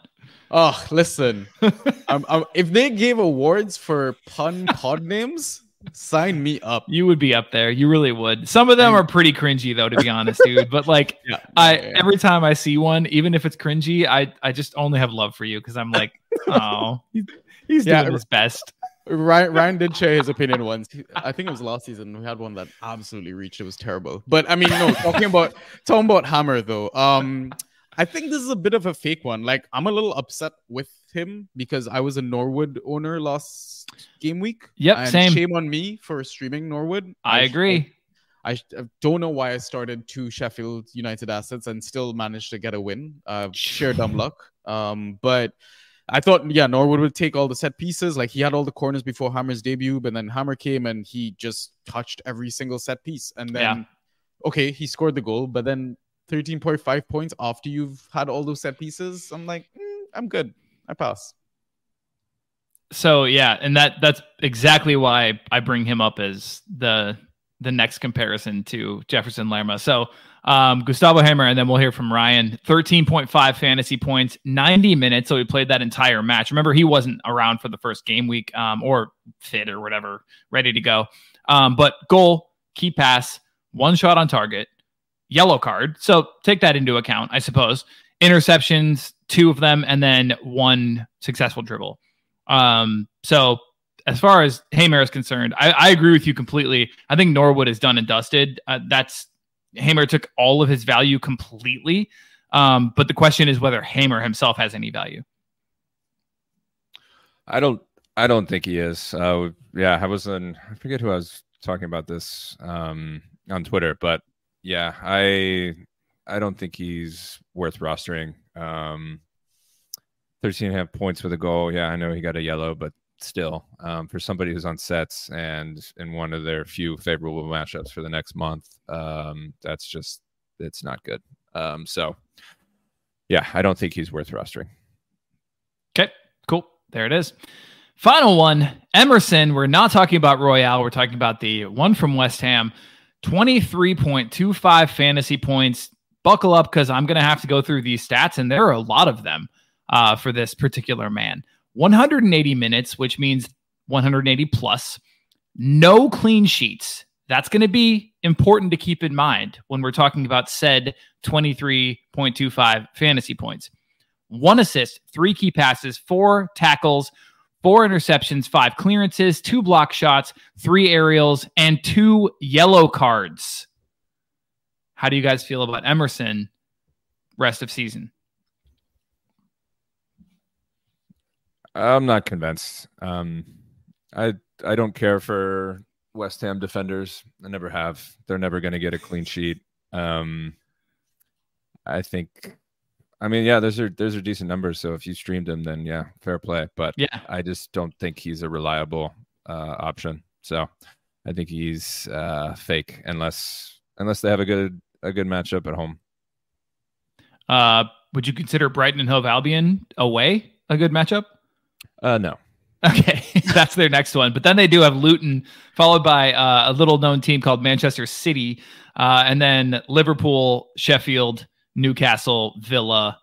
Oh, listen. [LAUGHS] um, um, if they gave awards for pun pod names, sign me up. You would be up there. You really would. Some of them are pretty cringy though, to be honest, dude. But like [LAUGHS] Yeah, I yeah, yeah. every time I see one, even if it's cringy, I I just only have love for you because I'm like, [LAUGHS] oh, he's, doing his best. Ryan, Ryan did share his opinion once. I think it was last season. We had one that absolutely reached. It was terrible. But I mean, no, talking about talking about Hamer though. Um, I think this is a bit of a fake one. Like, I'm a little upset with him because I was a Norwood owner last game week. Yep, and same. Shame on me for streaming Norwood. I sh- agree. I, I don't know why I started two Sheffield United assets and still managed to get a win. Uh, sheer dumb [LAUGHS] luck. Um, but I thought, yeah, Norwood would take all the set pieces. Like he had all the corners before Hamer's debut, but then Hamer came and he just touched every single set piece. And then, Yeah. okay, he scored the goal, but then 13.5 points after you've had all those set pieces, I'm like, mm, I'm good. I pass. So yeah, and that that's exactly why I bring him up as the the next comparison to Jefferson Lerma. So um, Gustavo Hamer, and then we'll hear from Ryan. Thirteen point five fantasy points, ninety minutes. So he played that entire match. Remember, he wasn't around for the first game week, um, or fit or whatever, ready to go. Um, but goal, key pass, one shot on target, yellow card. So take that into account, I suppose. Interceptions, two of them, and then one successful dribble. Um, so as far as Hamer is concerned, I, I agree with you completely. I think Norwood is done and dusted. Uh, that's Hamer took all of his value completely. Um, but the question is whether Hamer himself has any value. I don't. I don't think he is. Uh, yeah, I was on. I forget who I was talking about this um, on Twitter, but yeah, I I don't think he's worth rostering. Um, 13 and a half points with a goal. Yeah, I know he got a yellow, but still, um, for somebody who's on sets and in one of their few favorable matchups for the next month, um, that's just it's not good. Um, so yeah, I don't think he's worth rostering. Okay, cool. There it is. Final one, Emerson. We're not talking about Royal. We're talking about the one from West Ham. 23.25 fantasy points. Buckle up because I'm going to have to go through these stats, and there are a lot of them uh, for this particular man. 180 minutes, which means 180 plus. No clean sheets. That's going to be important to keep in mind when we're talking about said 23.25 fantasy points one assist, three key passes, four tackles, four interceptions, five clearances, two block shots, three aerials, and two yellow cards. How do you guys feel about Emerson rest of season? I'm not convinced. Um, I I don't care for West Ham defenders. I never have. They're never going to get a clean sheet. Um, I think. I mean, yeah, those are those are decent numbers. So if you streamed him, then yeah, fair play. But Yeah. I just don't think he's a reliable uh, option. So I think he's uh, fake unless unless they have a good a good matchup at home. Uh, would you consider Brighton and Hove Albion away a good matchup? Uh, no. Okay, [LAUGHS] that's their next one. But then they do have Luton, followed by uh, a little known team called Manchester City, uh, and then Liverpool, Sheffield, Newcastle, Villa,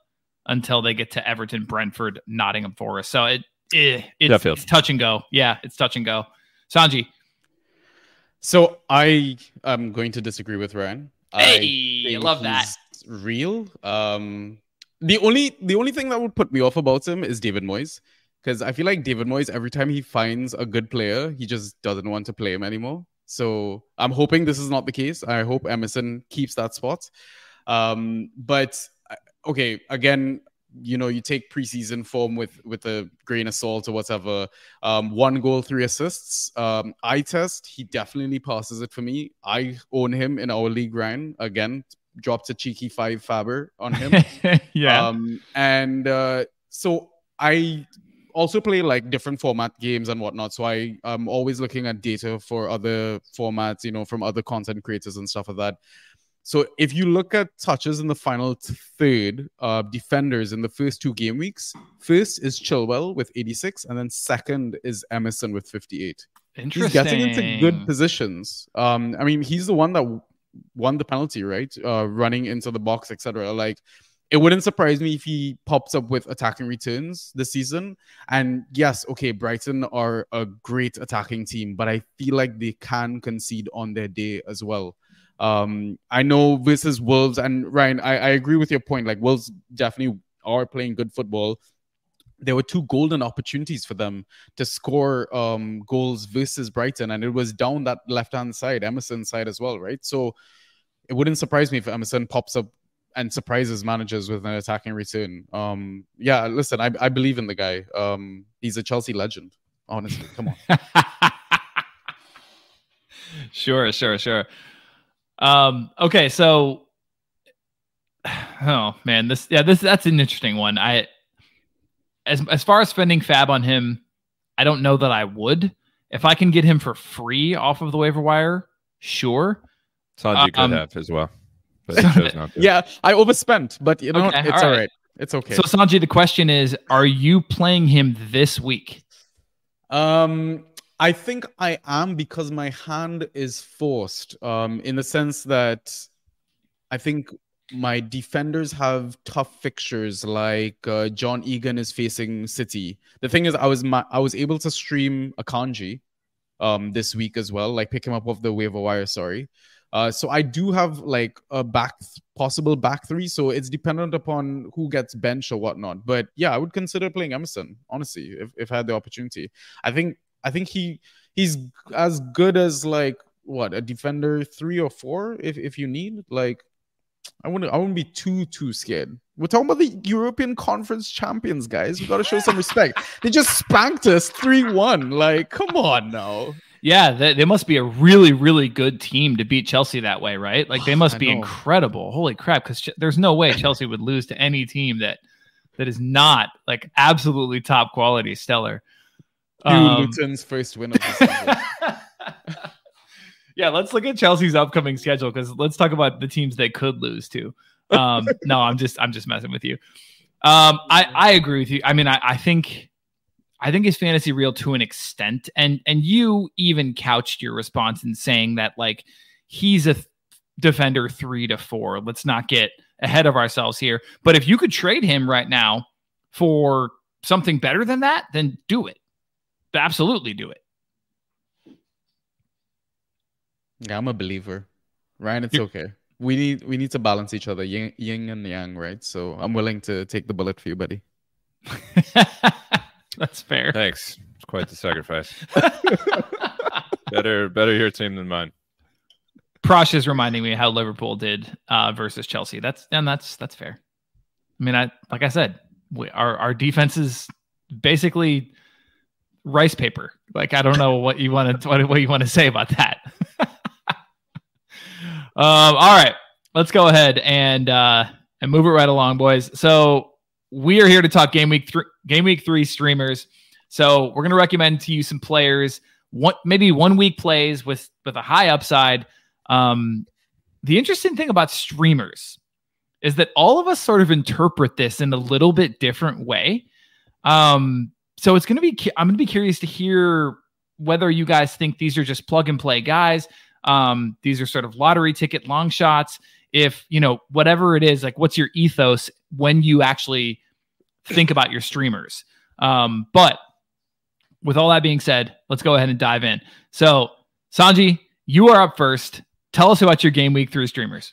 until they get to Everton, Brentford, Nottingham Forest. So it, eh, it's, it's touch and go. Yeah, it's touch and go. Sanjy, So I am going to disagree with Ryan. Hey, I think love that. Real. Um, the only the only thing that would put me off about him is David Moyes, because I feel like David Moyes every time he finds a good player, he just doesn't want to play him anymore. So I'm hoping this is not the case. I hope Emerson keeps that spot. Um, but uh, okay, again, you know, you take preseason form with with a grain of salt or whatever. Um, one goal, three assists. Um, I test, he definitely passes it for me. I own him in our league Ryan again. Dropped a cheeky five Faber on him. [LAUGHS] yeah. Um, and uh, so I also play like different format games and whatnot. So I am always looking at data for other formats, you know, from other content creators and stuff like that. So if you look at touches in the final third, uh, defenders in the first two game weeks, first is Chilwell with 86, and then second is Emerson with 58. Interesting. He's getting into good positions. Um, I mean, he's the one that won the penalty, right? Uh, running into the box, etc. Like, it wouldn't surprise me if he pops up with attacking returns this season. And yes, okay, Brighton are a great attacking team, but I feel like they can concede on their day as well. Um, I know versus Wolves and Ryan, I, I agree with your point. Like Wolves definitely are playing good football. There were two golden opportunities for them to score um, goals versus Brighton, and it was down that left hand side, Emerson side as well, right? So it wouldn't surprise me if Emerson pops up and surprises managers with an attacking return. Um, yeah, listen, I, I believe in the guy. Um, he's a Chelsea legend. Honestly, come on. [LAUGHS] sure, sure, sure. Um, okay, so [SIGHS] oh man, this yeah, this that's an interesting one. I as as far as spending FAAB on him, I don't know that I would. If I can get him for free off of the waiver wire, sure. Sanjy could Um, have as well, but he chose not to. yeah, I overspent, but you know, Okay, it's all all right. right. It's okay. So Sanjy, the question is, are you playing him this week? Um, I think I am because my hand is forced. Um, in the sense that I think my defenders have tough fixtures. Like uh, John Egan is facing City. The thing is, I was ma- I was able to stream Akanji um this week as well. Like pick him up off the waiver wire. Sorry. Uh, so I do have like a back possible back three. So it's dependent upon who gets bench or whatnot. But yeah, I would consider playing Emerson honestly if, if I had the opportunity. I think I think he he's as good as like what a defender three or four if if you need like. I wouldn't. I wouldn't be too too scared. We're talking about the European Conference champions, guys. We got to show some respect. [LAUGHS] they just spanked us three one. Like, come on now. Yeah, they, they must be a really, really good team to beat Chelsea that way, right? Like they [SIGHS] must be incredible. Holy crap! Because there's no way Chelsea would lose to any team that that is not like absolutely top quality, stellar. Um, Luton's first win of the [LAUGHS] season. yeah, let's look at Chelsea's upcoming schedule because let's talk about the teams they could lose to. Um, [LAUGHS] no, I'm just I'm just messing with you. Um, I I agree with you. I mean, I, I think I think it's fantasy real to an extent, and and you even couched your response in saying that like he's a th- defender three to four. Let's not get ahead of ourselves here. But if you could trade him right now for something better than that, then do it. Absolutely do it. yeah, I'm a believer. Ryan, it's You- okay. We need we need to balance each other, yin, yin and yang, right? So I'm willing to take the bullet for you, buddy. [LAUGHS] That's fair. Thanks. It's quite the sacrifice. [LAUGHS] better, better your team than mine. Prosh is reminding me how Liverpool did uh, versus Chelsea. That's and that's that's fair. I mean, I like I said, we, our our defense is basically rice paper. Like I don't know what you want to what, what you want to say about that. [LAUGHS] um, all right, let's go ahead and uh, and move it right along, boys. So we are here to talk game week three, game week three streamers. So we're gonna recommend to you some players, one maybe one week plays with with a high upside. Um, the interesting thing about streamers is that all of us sort of interpret this in a little bit different way. Um, so it's going to be, I'm going to be curious to hear whether you guys think these are just plug and play guys. Um, these are sort of lottery ticket long shots. If, you know, whatever it is, like what's your ethos when you actually think about your streamers? Um, but with all that being said, let's go ahead and dive in. So, Sanjy, You are up first. Tell us about your game week through streamers.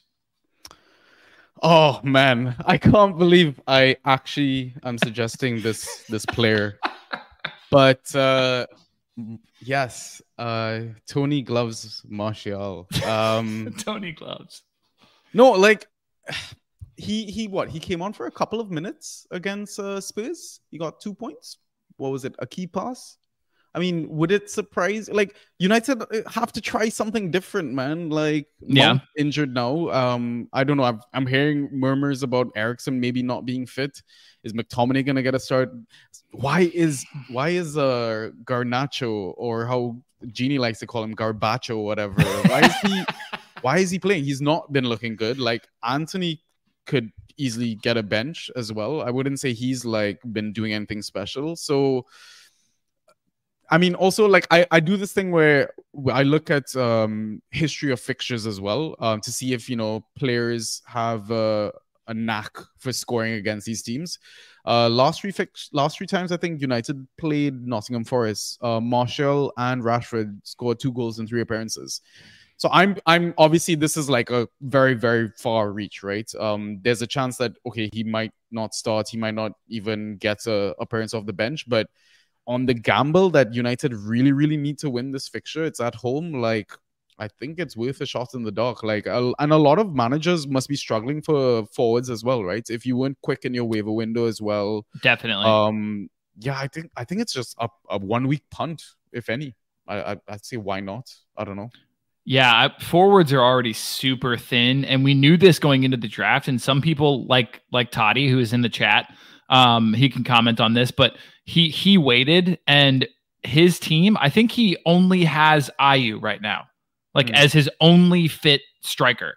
Oh man, I can't believe I actually am suggesting this this player. But uh yes, uh Tony Gloves Martial. Um [LAUGHS] Tony Gloves. no, like he he what? He came on for a couple of minutes against uh Spurs. He got 2 points. What was it? A key pass? I mean, would it surprise like United uh, have to try something different, man? Like, Yeah. Mount injured now. Um, I don't know. I've, I'm hearing murmurs about Eriksen maybe not being fit. Is McTominay gonna get a start? Why is why is uh Garnacho or how Genie likes to call him Garbacho or whatever? Why is he [LAUGHS] why is he playing? He's not been looking good. Like Antony could easily get a bench as well. I wouldn't say he's like been doing anything special. So I mean, also like I, I do this thing where I look at um, history of fixtures as well um, to see if you know players have uh, a knack for scoring against these teams. Uh, last three fix- last three times I think United played Nottingham Forest. Uh, Martial and Rashford scored two goals in three appearances. So I'm I'm obviously this is like a very very far reach, right? Um, there's a chance that okay he might not start, he might not even get a appearance off the bench, but on the gamble that United really, really need to win this fixture, it's at home. Like, I think it's worth a shot in the dark. Like, and a lot of managers must be struggling for forwards as well, right? If you weren't quick in your waiver window as well, Definitely. um, yeah, I think I think it's just a, a one week punt, if any. I, I I'd say why not? I don't know. Yeah, I- forwards are already super thin, and we knew this going into the draft. And some people, like like Totti, who is in the chat, um, he can comment on this, but he he waited, and his team, I think he only has Ayew right now, like Hmm. as his only fit striker,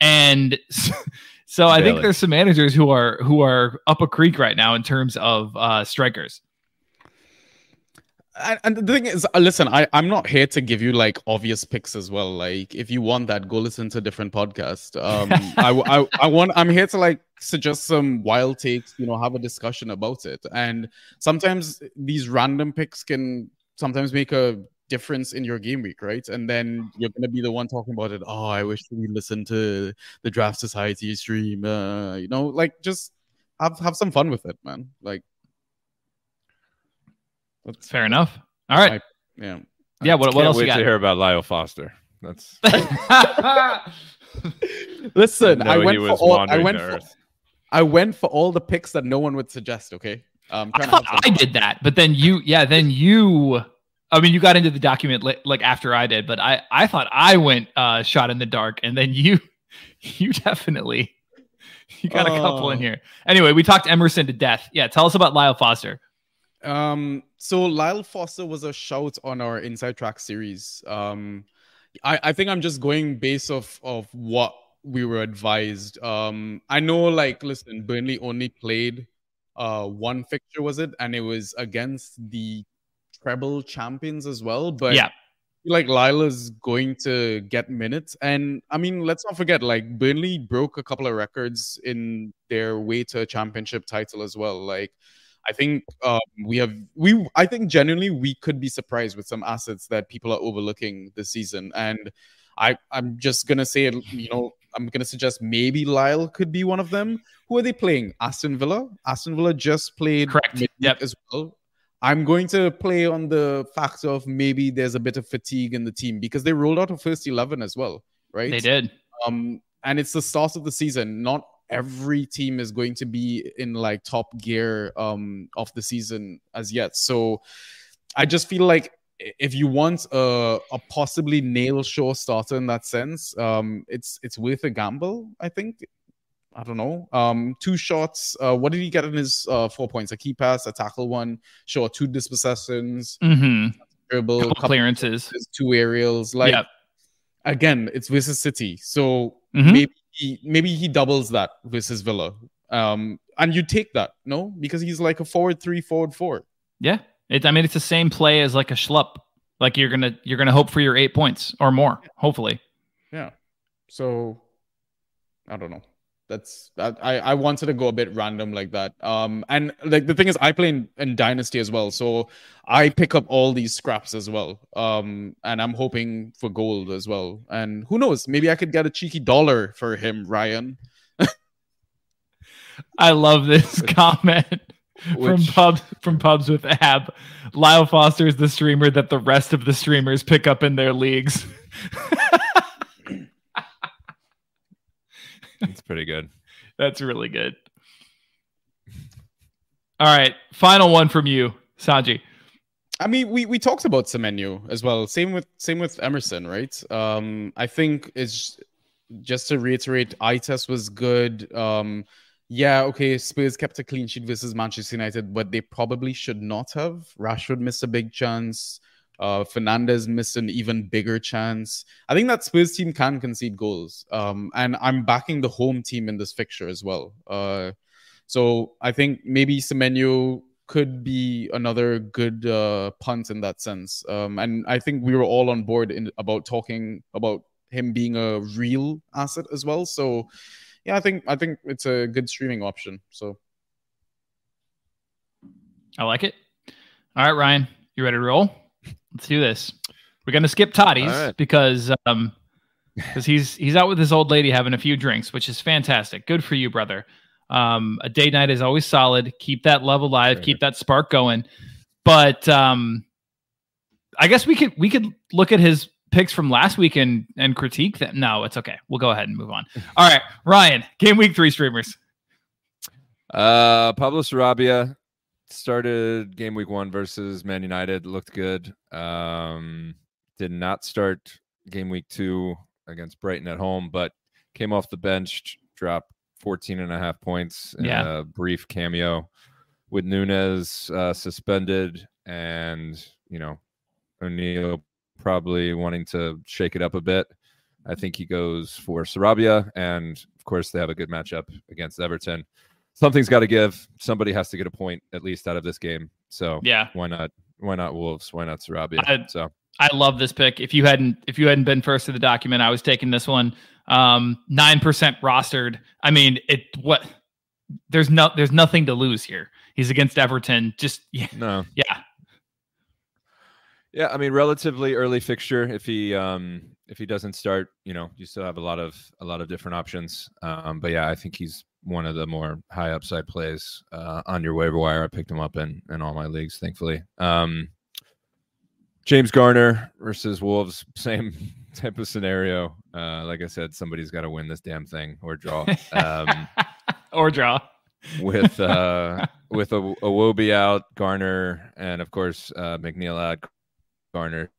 and [LAUGHS] so I think there's some managers who are who are up a creek right now in terms of uh, strikers. And, the thing is, uh, listen, I, I'm not here to give you like obvious picks as well. Like, if you want that, go listen to a different podcast. Um, I, I, I want, I'm here to like suggest some wild takes, you know, have a discussion about it. And sometimes these random picks can sometimes make a difference in your game week, right? And then you're gonna be the one talking about it. Oh, I wish we listened to the Draft Society stream. Uh, you know, like just have have some fun with it, man. Like, that's Fair enough. All right. yeah. Yeah. What, what Can't else you wait got? to hear about Lyle Foster. That's [LAUGHS] Listen, know I went for was all. I wandering went the for. I went for all the picks that no one would suggest. Okay, um, I trying to thought I did that, but then you, yeah, then you. I mean, you got into the document li- like after I did, but I, I thought I went uh, shot in the dark, and then you, [LAUGHS] you definitely, you got a couple in Oh. here. Anyway, we talked Emerson to death. Yeah, tell us about Lyle Foster. Um, so Lyle Foster was a shout on our Inside Track series. Um, I, I think I'm just going based off of what we were advised. Um, I know, like, listen, Burnley only played uh one fixture, was it? And it was against the treble champions as well. But yeah, like Lila's going to get minutes. And I mean, let's not forget, like Burnley broke a couple of records in their way to a championship title as well. Like I think um, we have we I think genuinely we could be surprised with some assets that people are overlooking this season. And I I'm just gonna say you know I'm gonna suggest maybe Lyle could be one of them. Who are they playing? Aston Villa. Aston Villa just played Correct. Yep. as well. I'm going to play on the fact of maybe there's a bit of fatigue in the team because they rolled out a first 11 as well, right? they did. Um, and it's the start of the season. Not every team is going to be in like top gear um of the season as yet. So I just feel like if you want a, a possibly nail sure starter in that sense, um, it's it's worth a gamble. I think. I don't know. Um, two shots. Uh, what did he get in his uh, four points? A key pass, a tackle one. Sure, two dispossessions, Mm-hmm. dribble, Couple couple clearances. passes, two aerials. Like Yep. again, it's versus City, so Mhm. maybe he, maybe he doubles that versus Villa. Um, and you take that, no, because he's like a forward three, forward four. Yeah, it, I mean, it's the same play as like a Schlupp. Like you're gonna you're gonna hope for your eight points or more, hopefully. Yeah. So I don't know. That's I I wanted to go a bit random like that. Um, and like the thing is, I play in, in Dynasty as well, so I pick up all these scraps as well. Um, and I'm hoping for gold as well. And who knows, maybe I could get a cheeky dollar for him, Ryan. I love this [LAUGHS] comment from Which- pubs from pubs with ab. Lyle Foster is the streamer that the rest of the streamers pick up in their leagues. [LAUGHS] It's pretty good. [LAUGHS] That's really good. All right, final one from you, Sanjy. I mean, we we talked about Semenyo as well. Same with same with Emerson, right? Um, I think it's just to reiterate, eye test was good. Um, yeah, okay, Spurs kept a clean sheet versus Manchester United, but they probably should not have. Rashford missed a big chance. Uh, Fernandes missed an even bigger chance. I think that Spurs team can concede goals. Um, and I'm backing the home team in this fixture as well. Uh, so I think maybe Semenyo could be another good uh, punt in that sense. Um, and I think we were all on board in about talking about him being a real asset as well. So yeah, I think I think it's a good streaming option. So I like it. All right, Ryan, you ready to roll? Let's do this. We're gonna skip Totti's right. because um because he's he's out with his old lady having a few drinks, which is fantastic. Good for you, brother. Um, a date night is always solid. Keep that love alive. Sure. Keep that spark going. But um, I guess we could we could look at his picks from last week and and critique them. No, it's okay. We'll go ahead and move on. [LAUGHS] All right, Ryan, game week three streamers. Uh, Pablo Sarabia started game week one versus Man United. Looked good. Um, did not start game week two against Brighton at home, but came off the bench, dropped 14 and a half points in Yeah. a brief cameo with Nunes uh, suspended and, you know, O'Neil probably wanting to shake it up a bit. I think he goes for Sarabia, and of course they have a good matchup against Everton. Something's got to give. Somebody has to get a point at least out of this game. So Yeah, why not? Why not Wolves? Why not Sarabia? I- so I love this pick. If you hadn't if you hadn't been first to the document, I was taking this one. Um, nine percent rostered. I mean, it what there's no there's nothing to lose here. He's against Everton. Just [LAUGHS] yeah, no, yeah. yeah. I mean, relatively early fixture. If he um if he doesn't start, you know, you still have a lot of a lot of different options. Um, but yeah, I think he's one of the more high upside plays uh, on your waiver wire. I picked him up in in all my leagues, thankfully. Um, James Garner versus Wolves, [LAUGHS] same type of scenario. Uh, like I said, somebody's got to win this damn thing or draw. Um, [LAUGHS] or draw. with uh [LAUGHS] with a Iwobi out, Garner, and of course uh McNeil out. Garner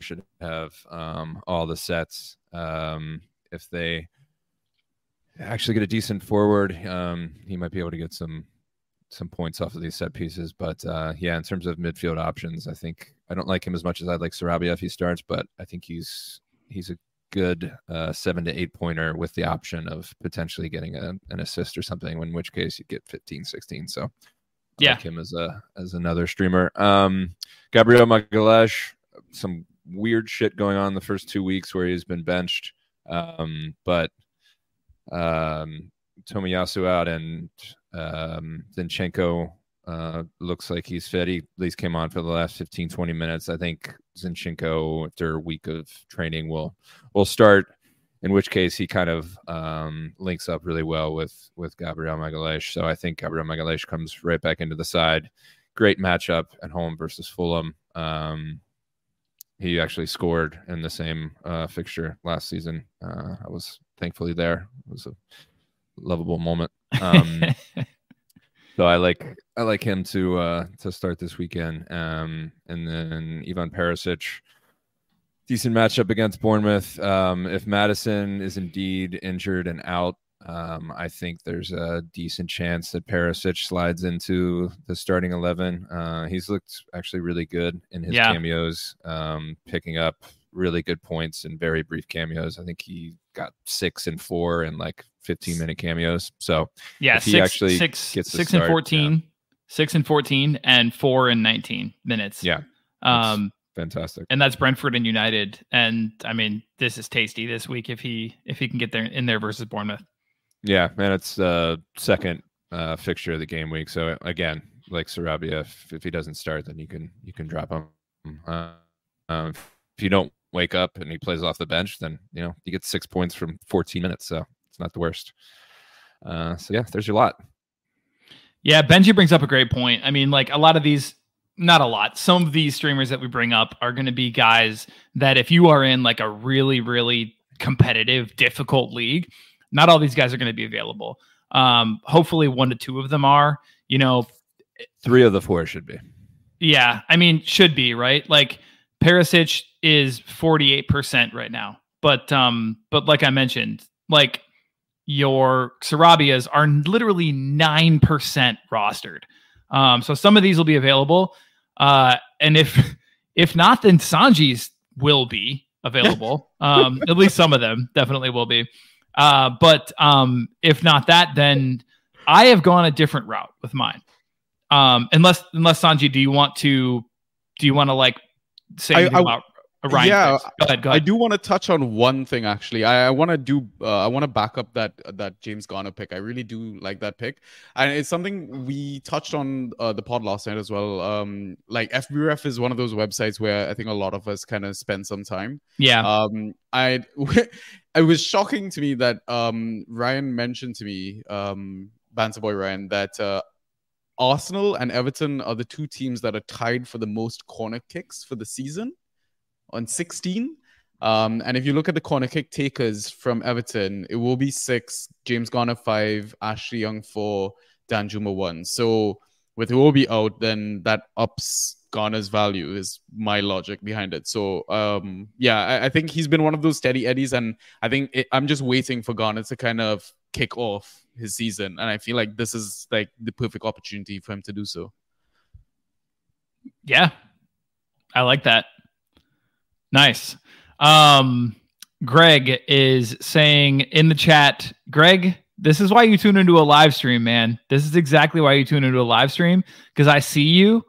should have um all the sets. Um if they actually get a decent forward, um he might be able to get some some points off of these set pieces. But uh yeah, in terms of midfield options, I think I don't like him as much as I'd like Sarabia if he starts, but I think he's he's a good uh, seven to eight pointer with the option of potentially getting a, an assist or something, in which case you get 15, 16. So I Yeah. like him as a as another streamer. Um, Gabriel Magalhaes, some weird shit going on the first two weeks where he's been benched. Um, but um, Tomiyasu out and um, Zinchenko uh, looks like he's fit. He at least came on for the last 15, 20 minutes. I think Zinchenko, after a week of training, will will start. In which case, he kind of um, links up really well with with Gabriel Magalhaes. So I think Gabriel Magalhaes comes right back into the side. Great matchup at home versus Fulham. Um, he actually scored in the same uh, fixture last season. Uh, I was thankfully there. It was a lovable moment. Um, [LAUGHS] so I like I like him to uh to start this weekend. Um and then Ivan Perisic decent matchup against Bournemouth. Um if Maddison is indeed injured and out, um I think there's a decent chance that Perisic slides into the starting 11. Uh he's looked actually really good in his Yeah. cameos, um picking up really good points in very brief cameos. I think he got 6 and 4 in like 15 minute cameos. So Yeah, If he six, actually six, gets six start, and 14, six and 14, and four and 19 minutes. yeah, Um, fantastic. and that's Brentford and United. And I mean, this is tasty this week if he if he can get there in there versus Bournemouth. Yeah, and it's the second uh, fixture of the game week. So again, like Sarabia, if, if he doesn't start, then you can you can drop him. Uh, um, if you don't wake up and he plays off the bench, then you know you get six points from 14 minutes. So it's not the worst. Uh, so yeah, there's your lot. Yeah, Benji brings up a great point. I mean, like a lot of these, not a lot, some of these streamers that we bring up are going to be guys that if you are in like a really, really competitive, difficult league, not all these guys are going to be available. Um, hopefully, one to two of them are. You know, three of the four should be. Yeah, I mean, should be right. Like Perisic is forty eight percent right now, but um, but like I mentioned, like your Sarabias are literally 9% rostered. Um, so some of these will be available. Uh, and if if not, then Sanjy's will be available. [LAUGHS] um, at least some of them definitely will be. Uh, but um, if not that, then I have gone a different route with mine. Um, unless unless Sanjy, do you want to do you want to like say I, I, about Ryan yeah, go ahead, go ahead. I do want to touch on one thing actually. I, I want to do. Uh, I want to back up that that James Garner pick. I really do like that pick, and it's something we touched on uh, the pod last night as well. Um, like FBref is one of those websites where I think a lot of us kind of spend some time. Yeah. Um, I [LAUGHS] it was shocking to me that um Ryan mentioned to me um Banter Boy Ryan that uh, Arsenal and Everton are the two teams that are tied for the most corner kicks for the season on 16. Um, and if you look at the corner kick takers from Everton, it will be six, James Garner five, Ashley Young four, Danjuma one. So with Iwobi out, then that ups Garner's value is my logic behind it. So um, yeah, I, I, think he's been one of those steady eddies, and I think it, I'm just waiting for Garner to kind of kick off his season, and I feel like this is like the perfect opportunity for him to do so. Yeah, I like that. Nice. Um, Greg is saying in the chat, Greg, this is why you tune into a live stream, man. This is exactly why you tune into a live stream because I see you,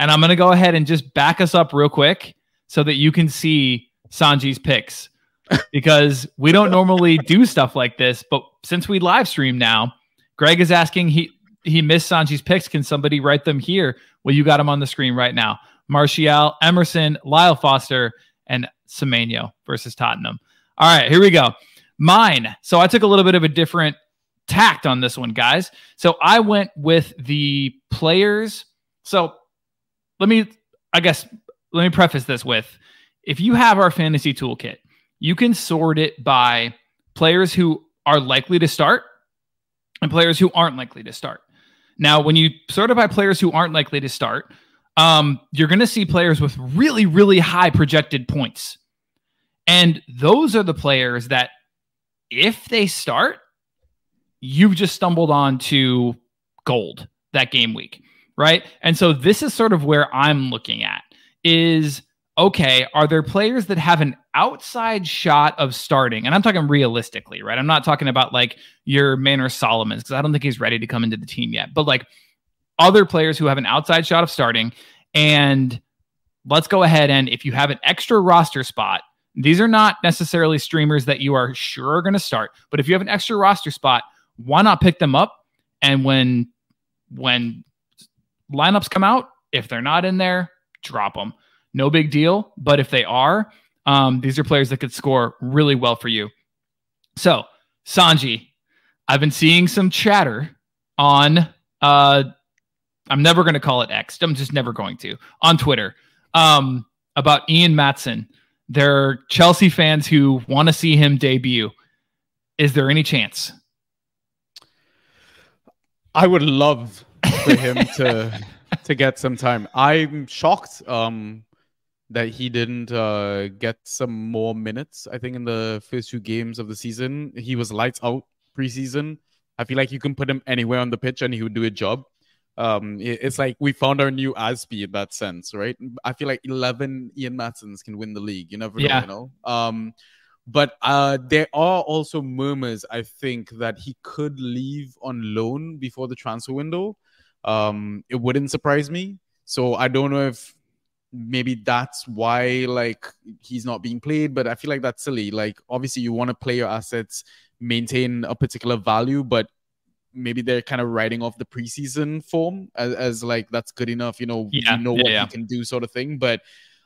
and I'm gonna go ahead and just back us up real quick so that you can see Sanjy's picks [LAUGHS] because we don't normally do stuff like this, but since we live stream now, Greg is asking he he missed Sanjy's picks. Can somebody write them here? Well, you got them on the screen right now. Martial, Emerson, Lyle Foster, and Semenyo versus Tottenham. All right, here we go. Mine. So I took a little bit of a different tact on this one, guys. So I went with the players. So let me, I guess, let me preface this with if you have our fantasy toolkit, you can sort it by players who are likely to start and players who aren't likely to start. Now, when you sort it by players who aren't likely to start, um, you're going to see players with really, really high projected points. And those are the players that, if they start, you've just stumbled on to gold that game week, right? And so this is sort of where I'm looking at is okay, are there players that have an outside shot of starting? And I'm talking realistically, right? I'm not talking about like your Manor Solomons because I don't think he's ready to come into the team yet. But like other players who have an outside shot of starting. And let's go ahead and if you have an extra roster spot, these are not necessarily streamers that you are sure are going to start, but if you have an extra roster spot, why not pick them up? And when when lineups come out, if they're not in there, drop them. No big deal. But if they are, um, these are players that could score really well for you. So, Sanjy, I've been seeing some chatter on uh, I'm never going to call it X. I'm just never going to on Twitter um, about Ian Maatsen. There are Chelsea fans who want to see him debut. Is there any chance? I would love for him to to get some time. I'm shocked um, that he didn't uh, get some more minutes. I think in the first two games of the season, he was lights out preseason. I feel like you can put him anywhere on the pitch and he would do a job um it's like we found our new Asby in that sense, right? I feel like 11 Ian Maatsens can win the league. You never know, yeah. you know. Um but uh there are also murmurs I think that he could leave on loan before the transfer window. Um it wouldn't surprise me. So I don't know if maybe that's why like he's not being played, but I feel like that's silly. Like obviously you want to play your assets maintain a particular value, but maybe they're kind of writing off the preseason form as, as like that's good enough. You know, Yeah, you know yeah, what yeah. he can do, sort of thing. But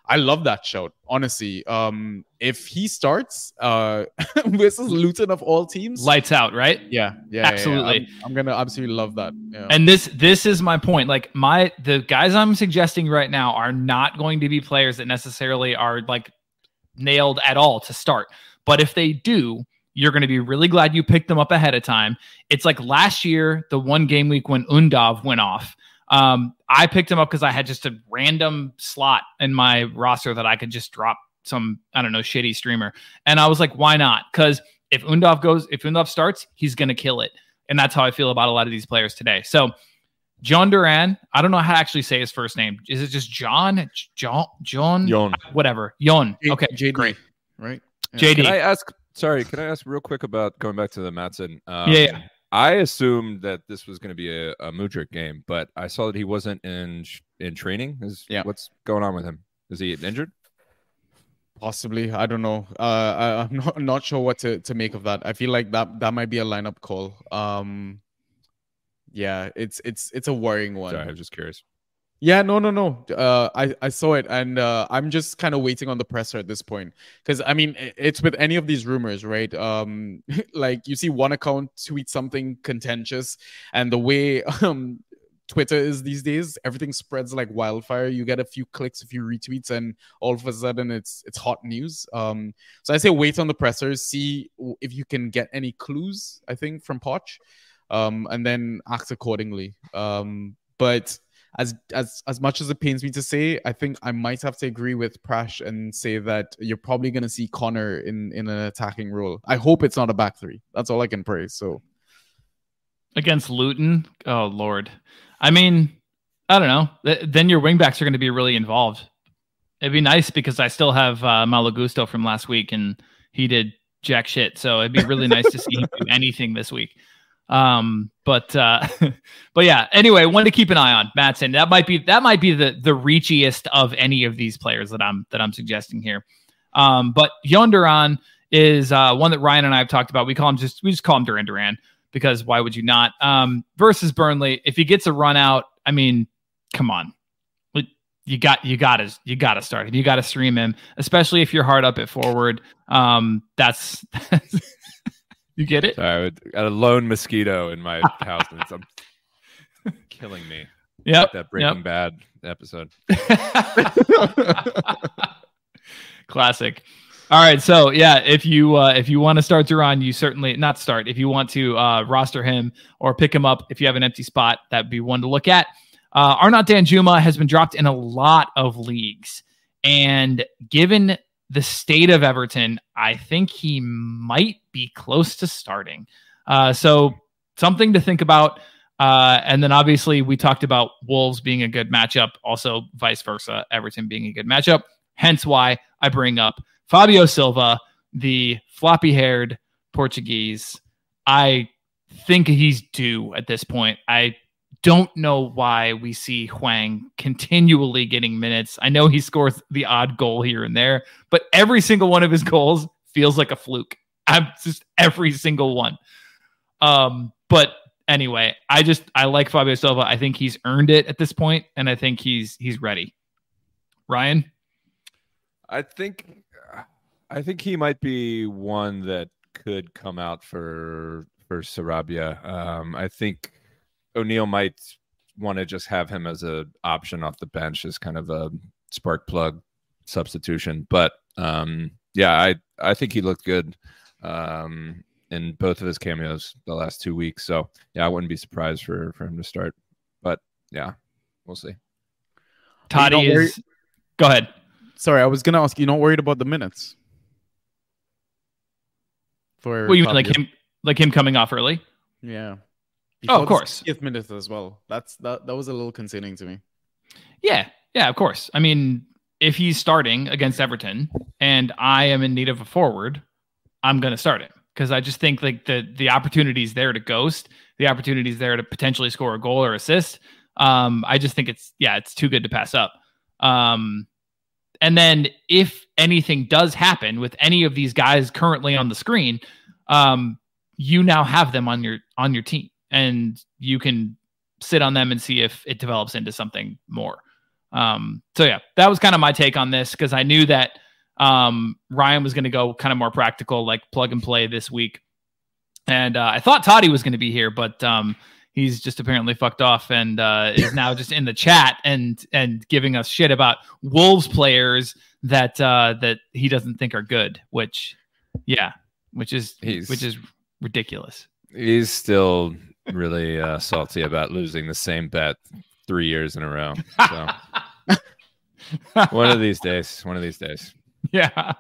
I love that shout, honestly. Um, if he starts uh [LAUGHS] versus Luton of all teams, Lights out, right? yeah, yeah, yeah, yeah. Absolutely. I'm, I'm gonna absolutely love that. Yeah. And this this is my point. Like my the guys I'm suggesting right now are not going to be players that necessarily are like nailed at all to start. But if they do, you're going to be really glad you picked them up ahead of time. It's like last year, the one game week when Undav went off. Um, I picked him up because I had just a random slot in my roster that I could just drop some, I don't know, shitty streamer. And I was like, why not? Because if Undav goes, if Undav starts, he's going to kill it. And that's how I feel about a lot of these players today. So, Jhon Duran, I don't know how to actually say his first name. Is it just John? John? John? Yon. Whatever. Yon. J- Okay. JD, Great. right? Yeah. JD. Can I ask? Sorry, can I ask real quick about going back to the Maatsen? Um, Yeah, yeah. I assumed that this was going to be a, a Mudryk game, but I saw that he wasn't in in training. Is Yeah. what's going on with him? Is he injured? Possibly, I don't know. Uh, I, I'm [LAUGHS] not not sure what to, to make of that. I feel like that that might be a lineup call. Um, yeah, it's it's it's a worrying one. Sorry, I'm just curious. Yeah, no, no, no. Uh, I I saw it, and uh, I'm just kind of waiting on the presser at this point, because I mean, it's with any of these rumors, right? Um, [LAUGHS] like you see one account tweet something contentious, and the way [LAUGHS] um Twitter is these days, everything spreads like wildfire. You get a few clicks, a few retweets, and all of a sudden it's it's hot news. Um, so I say wait on the pressers, see if you can get any clues. I think from Poch, um, and then act accordingly. Um, but as as as much as it pains me to say, I think I might have to agree with Prash and say that you're probably going to see Connor in in an attacking role. I hope it's not a back three. That's all I can pray. So Against Luton. Oh, Lord. I mean, I don't know. Th- then your wingbacks are going to be really involved. It'd be nice because I still have uh, Malo Gusto from last week and he did jack shit. So it'd be really nice to see him do [LAUGHS] anything this week. Um, but uh, [LAUGHS] but yeah. Anyway, one to keep an eye on, Maatsen. That might be that might be the the reachiest of any of these players that I'm that I'm suggesting here. Um, but Jhon Duran is uh, one that Ryan and I have talked about. We call him just we just call him Duran Duran because why would you not? Um, versus Burnley, if he gets a run out, I mean, come on, you got you got to you got to start him. You got to stream him, especially if you're hard up at forward. Um, that's, [LAUGHS] that's you get it. Sorry, I would- got a lone mosquito in my [LAUGHS] house, and it's um, killing me. Yep. That Breaking Bad episode. [LAUGHS] Classic. All right, so yeah, if you uh, if you want to start Duran, you certainly not start. If you want to uh, roster him or pick him up, if you have an empty spot, that'd be one to look at. Uh, Arnaut Danjuma has been dropped in a lot of leagues, and given the state of Everton, I think he might be close to starting. Uh, so something to think about. Uh, and then obviously we talked about Wolves being a good matchup, also vice versa, Everton being a good matchup. Hence why I bring up Fabio Silva, the floppy haired Portuguese. I think he's due at this point. I don't know why we see Hwang continually getting minutes. I know he scores the odd goal here and there, but every single one of his goals feels like a fluke. I'm just every single one. Um, but anyway, I just I like Fabio Silva. I think he's earned it at this point, and I think he's he's ready. Ryan, I think I think he might be one that could come out for for Sarabia. Um, I think O'Neil might want to just have him as a option off the bench as kind of a spark plug substitution. But um, yeah, I I think he looked good um, in both of his cameos the last two weeks. So yeah, I wouldn't be surprised for for him to start. But yeah, we'll see. Totti don't worry- is. Go ahead. sorry, I was gonna ask. You not worried about the minutes? For Well, you mean like him, like him coming off early? Yeah. Oh, of course. 60th minute as well. That's that. That was a little concerning to me. Yeah, yeah, of course. I mean, if he's starting against Everton and I am in need of a forward, I'm going to start him because I just think like the the opportunities there to ghost, the opportunities there to potentially score a goal or assist. Um, I just think it's yeah, it's too good to pass up. Um, and then if anything does happen with any of these guys currently on the screen, um, you now have them on your on your team and you can sit on them and see if it develops into something more. Um, so yeah, that was kind of my take on this because I knew that um, Ryan was going to go kind of more practical, like plug and play this week. And uh, I thought Totti was going to be here, but um, he's just apparently fucked off and uh, is now just in the chat and and giving us shit about Wolves players that uh, that he doesn't think are good. Which, yeah, which is He's- which is ridiculous. He's still really uh, salty about losing the same bet three years in a row. So one of these days, one of these days. yeah.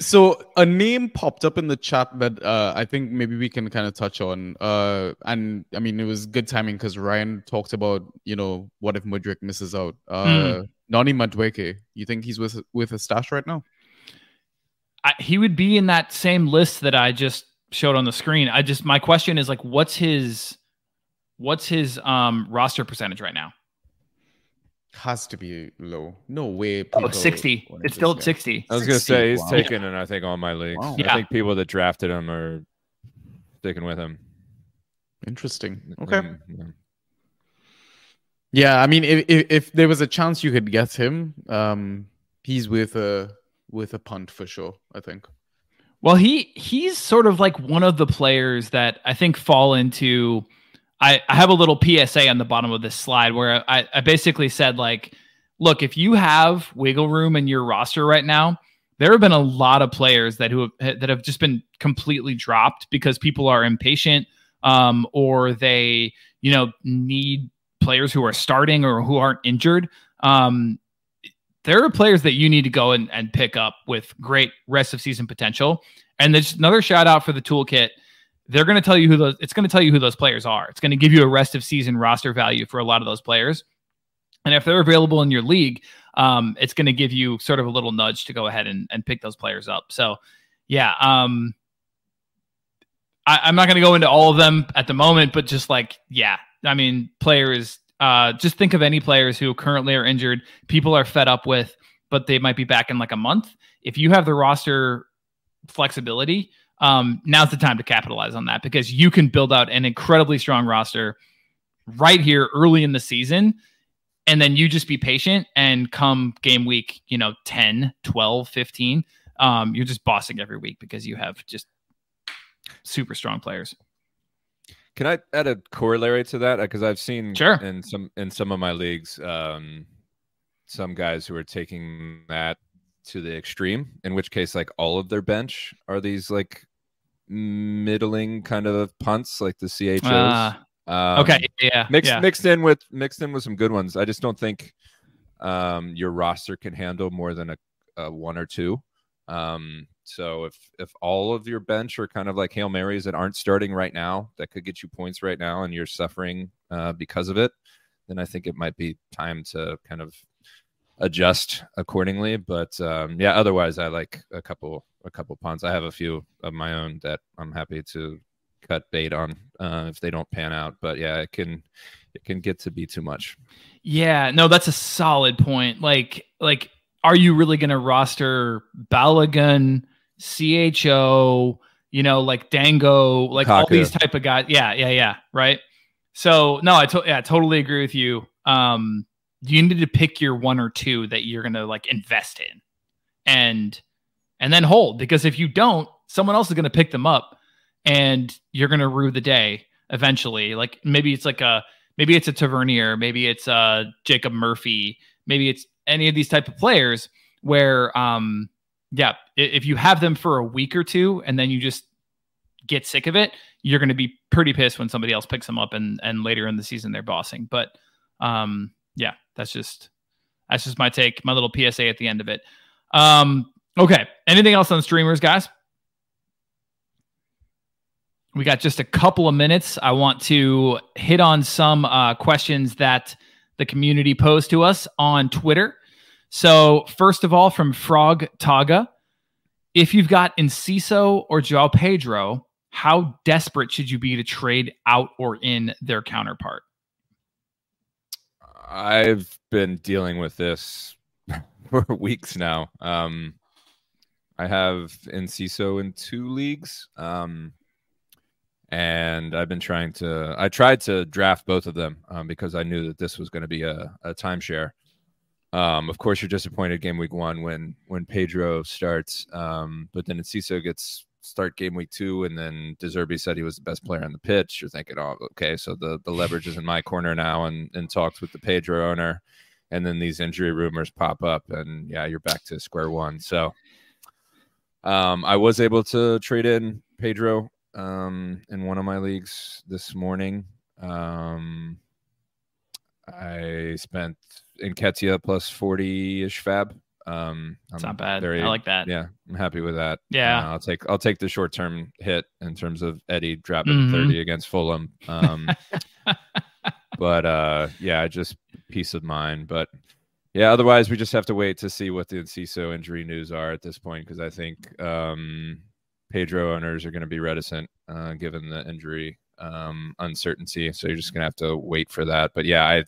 So a name popped up in the chat that uh, I think maybe we can kind of touch on. Uh, and I mean, it was good timing because Ryan talked about, you know, what if Mudryk misses out? Uh, Noni Madueke, you think he's with with a stash right now? I, he would be in that same list that I just showed on the screen. I just my question is like, what's his what's his um roster percentage right now? Has to be low. No way. Oh, 60. It's still at 60. I was gonna say he's wow. taken, and I think all my leagues. Wow. I think people that drafted him are sticking with him. Interesting. Okay. Mm, yeah. Yeah, I mean, if, if if there was a chance you could get him, um, he's with a with a punt for sure. I think. Well, he he's sort of like one of the players that I think fall into. I, I have a little PSA on the bottom of this slide where I, I basically said like, look, if you have wiggle room in your roster right now, there have been a lot of players that who have, that have just been completely dropped because people are impatient, um, or they you know need players who are starting or who aren't injured. Um, there are players that you need to go and, and pick up with great rest of season potential. And there's another shout out for the toolkit. They're going to tell you who those. It's going to tell you who those players are. It's going to give you a rest of season roster value for a lot of those players. And if they're available in your league, um, it's going to give you sort of a little nudge to go ahead and, and pick those players up. So, yeah, um, I, I'm not going to go into all of them at the moment, but just like, yeah, I mean, players. Uh, just think of any players who currently are injured. People are fed up with, but they might be back in like a month. If you have the roster flexibility, um, now's the time to capitalize on that because you can build out an incredibly strong roster right here early in the season. And then you just be patient and come game week, you know, 10, 12, 15, um, you're just bossing every week because you have just super strong players. Can I add a corollary to that? Because I've seen Sure. in some in some of my leagues, um, some guys who are taking that to the extreme. In which case, like all of their bench are these like middling kind of punts, like the CHOs. Ah, Um, okay. Yeah. mixed yeah. mixed in with mixed in with some good ones. I just don't think um, your roster can handle more than a, a one or two. Um, so if if all of your bench are kind of like hail marys that aren't starting right now, that could get you points right now, and you're suffering uh, because of it, then I think it might be time to kind of adjust accordingly. But um, yeah, otherwise, I like a couple a couple punts. I have a few of my own that I'm happy to cut bait on uh, if they don't pan out. But yeah, it can it can get to be too much. Yeah, no, that's a solid point. Like, like, are you really going to roster Balogun, CHO, you know, like Dango, like all these type of guys? Yeah, yeah, yeah. Right. So, no, I to- yeah, totally agree with you. Um, you need to pick your one or two that you're going to like invest in, and and then hold because if you don't, someone else is going to pick them up, and you're going to rue the day eventually. Like maybe it's like a maybe it's a Tavernier, maybe it's uh Jacob Murphy, maybe it's any of these type of players where um yeah, if you have them for a week or two and then you just get sick of it, you're going to be pretty pissed when somebody else picks them up and and later in the season they're bossing. But um yeah, that's just that's just my take, my little PSA at the end of it. Um okay, anything else on streamers, guys? We got just a couple of minutes. I want to hit on some uh, questions that the community posed to us on Twitter. So, first of all, from Frog Taga, if you've got Enciso or Joao Pedro, how desperate should you be to trade out or in their counterpart? I've been dealing with this [LAUGHS] for weeks now. Um, I have Enciso in two leagues, um, and I've been trying to. I tried to draft both of them um, because I knew that this was going to be a, a timeshare. Um, of course, you're disappointed game week one when when Pedro starts, um, but then Enciso gets start game week two, and then De Zerbi said he was the best player on the pitch. You're thinking, oh, okay, so the the leverage is in my corner now, and and talks with the Pedro owner, and then these injury rumors pop up, and yeah, you're back to square one. So, um, I was able to trade in Pedro um, in one of my leagues this morning. Um, I spent Nketiah plus 40 ish FAAB. Um, It's I'm not bad. very- I like that. Yeah, I'm happy with that. Yeah. Uh, I'll take I'll take the short term hit in terms of Eddie dropping Mhm. 30 against Fulham. Um, [LAUGHS] but uh, yeah, just peace of mind. But yeah, otherwise we just have to wait to see what the Enciso injury news are at this point because I think um, Pedro owners are going to be reticent uh, given the injury um, uncertainty. So you're just going to have to wait for that. But yeah, I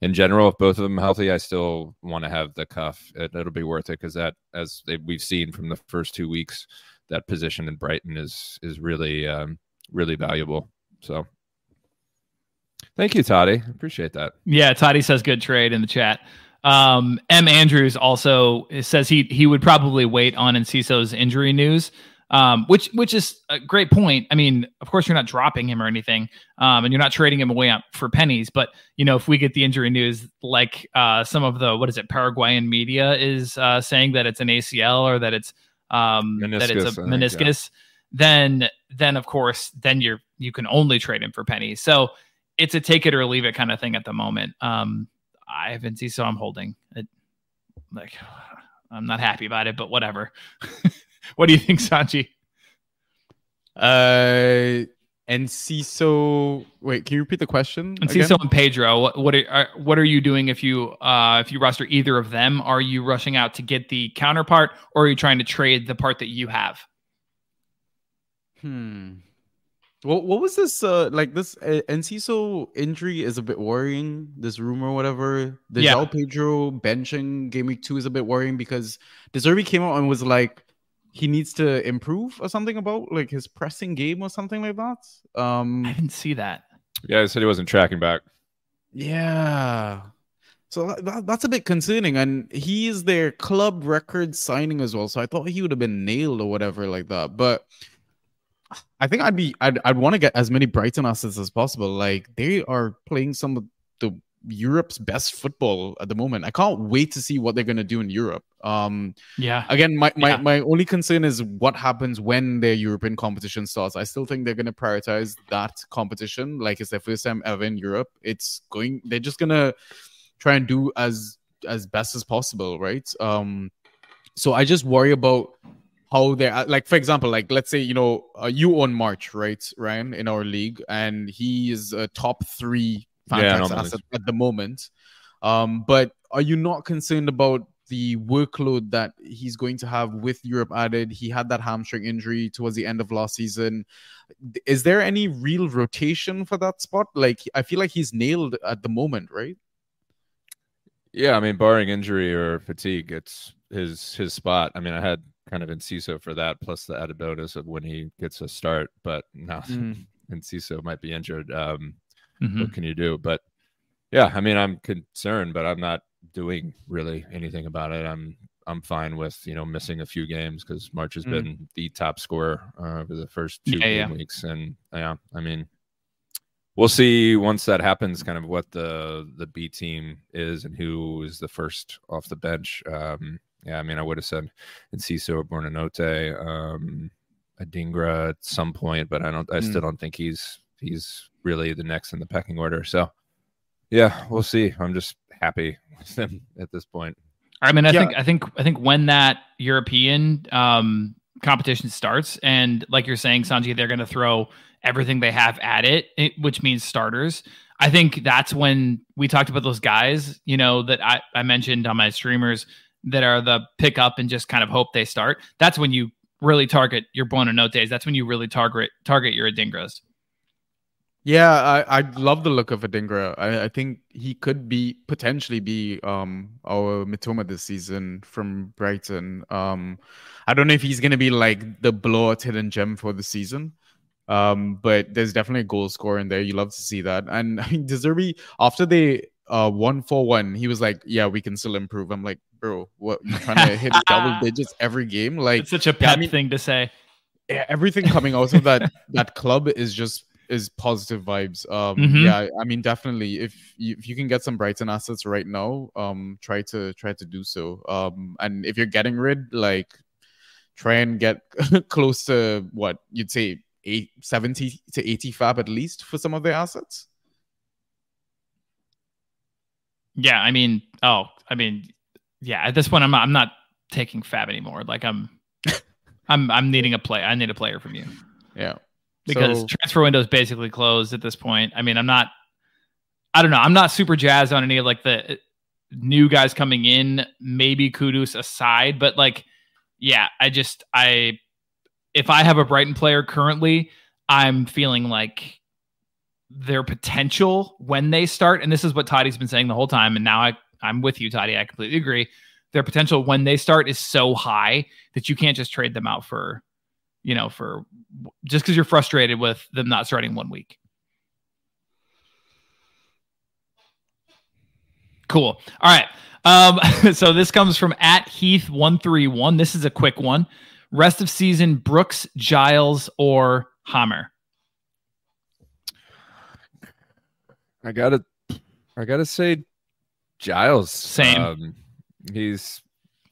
in general, if both of them healthy, I still want to have the cuff. It, it'll be worth it because that, as we've seen from the first two weeks, that position in Brighton is is really um, really valuable. So. Thank you, Totti. Appreciate that. Yeah, Totti says good trade in the chat. Um, M. Andrews also says he he would probably wait on Enciso's injury news, um, which which is a great point. I mean, of course, you're not dropping him or anything, um, and you're not trading him away on, for pennies. But you know, if we get the injury news, like uh, some of the what is it, Paraguayan media is uh, saying that it's an ACL or that it's um, that it's Meniscus, think, yeah. meniscus, then then of course then you're you can only trade him for pennies. So it's a take it or leave it kind of thing at the moment. Um, I haven't seen, so I'm holding it. Like, [SIGHS] I'm not happy about it, but whatever. [LAUGHS] [LAUGHS] what do you think, Sanjy? Uh, Enciso. Wait, can you repeat the question? And again? Ciso and Pedro, what what are, what are you doing if you uh if you roster either of them? Are you rushing out to get the counterpart, or are you trying to trade the part that you have? Hmm. What what was this? Uh, like this uh, Enciso injury is a bit worrying. This rumor, or whatever. The Yeah. Pedro benching game week two is a bit worrying because De Zerbi came out and was like he needs to improve or something about like his pressing game or something like that. Um, I didn't see that. Yeah, I said he wasn't tracking back. Yeah. So that- that, that's a bit concerning, and he is their club record signing as well. So I thought he would have been nailed or whatever like that. But I think I'd be I'd I'd want to get as many Brighton assets as possible. Like they are playing some of the Europe's best football at the moment. I can't wait to see what they're gonna do in Europe. Um Yeah, again, my my, Yeah. my only concern is what happens when their European competition starts. I still think they're gonna prioritize that competition. Like it's their first time ever in Europe. It's going they're just gonna try and do as as best as possible, right? Um so I just worry about how they're like for example like let's say you know uh, you own march right ryan in our league and he is a top three Yeah, fantastic asset at the moment um but are you not concerned about the workload that he's going to have with europe added he had that hamstring injury towards the end of last season is there any real rotation for that spot like i feel like he's nailed at the moment right Yeah, I mean, barring injury or fatigue, it's his his spot. I mean, I had kind of Enciso for that, plus the added bonus of when he gets a start. But now [LAUGHS] Mm. Enciso might be injured. Um, Mhm. What can you do? But yeah, I mean, I'm concerned, but I'm not doing really anything about it. I'm I'm fine with you know missing a few games because March has Mm. been the top scorer uh, over the first two Yeah, game yeah. weeks, and yeah, I mean, we'll see once that happens, kind of what the the B team is and who is the first off the bench. Um, yeah, I mean, I would have said Enciso or Buonanotte, um, Adingra at some point, but I don't. I Mm. still don't think he's he's really the next in the pecking order. So, yeah, we'll see. I'm just happy [LAUGHS] with them at this point. I mean, I Yeah. think I think I think when that European um, competition starts, and like you're saying, Sanjy, they're going to throw everything they have at it, it, which means starters. I think that's when we talked about those guys, you know, that I, I mentioned on my streamers that are the pick up and just kind of hope they start. That's when you really target your Buonanottes. That's when you really target target your Adingras. Yeah, I I love the look of Adingra. I, I think he could be potentially be um our Mitoma this season from Brighton. Um, I don't know if he's gonna be like the blowout hidden gem for the season. Um, but there's definitely a goal scorer in there. You love to see that. And [LAUGHS] I mean, De Zerbi, after they uh one for one, he was like, "Yeah, we can still improve." I'm like, "Bro, what? You trying to hit [LAUGHS] double digits every game? Like, It's such a yeah, I mean- thing to say. yeah, everything coming out of that that club is just is positive vibes. Um, Mhm. yeah, I mean, definitely. If you, if you can get some Brighton assets right now, um, try to try to do so. Um, and if you're getting rid, like, try and get [LAUGHS] close to what you'd say eight, 70 to 80 FAAB at least for some of their assets. Yeah, I mean, oh, I mean, yeah. At this point, I'm not, I'm not taking FAAB anymore. Like I'm, [LAUGHS] I'm, I'm needing a play. I need a player from you Yeah. Because So- transfer window is basically closed at this point. I mean, I'm not, I don't know. I'm not super jazzed on any of like the uh, new guys coming in. Maybe Kudus aside, but like, yeah, I just I, if I have a Brighton player currently, I'm feeling like their potential when they start, and this is what Totti's been saying the whole time, and now I I'm with you, Totti. I completely agree. Their potential when they start is so high that you can't just trade them out for, you know, for just because you're frustrated with them not starting one week. Cool. All right. Um, [LAUGHS] so this comes from at Heath131. This is a quick one. Rest of season, Brooks, Giles, or Hamer. I gotta, I gotta say, Giles. Same. Um, he's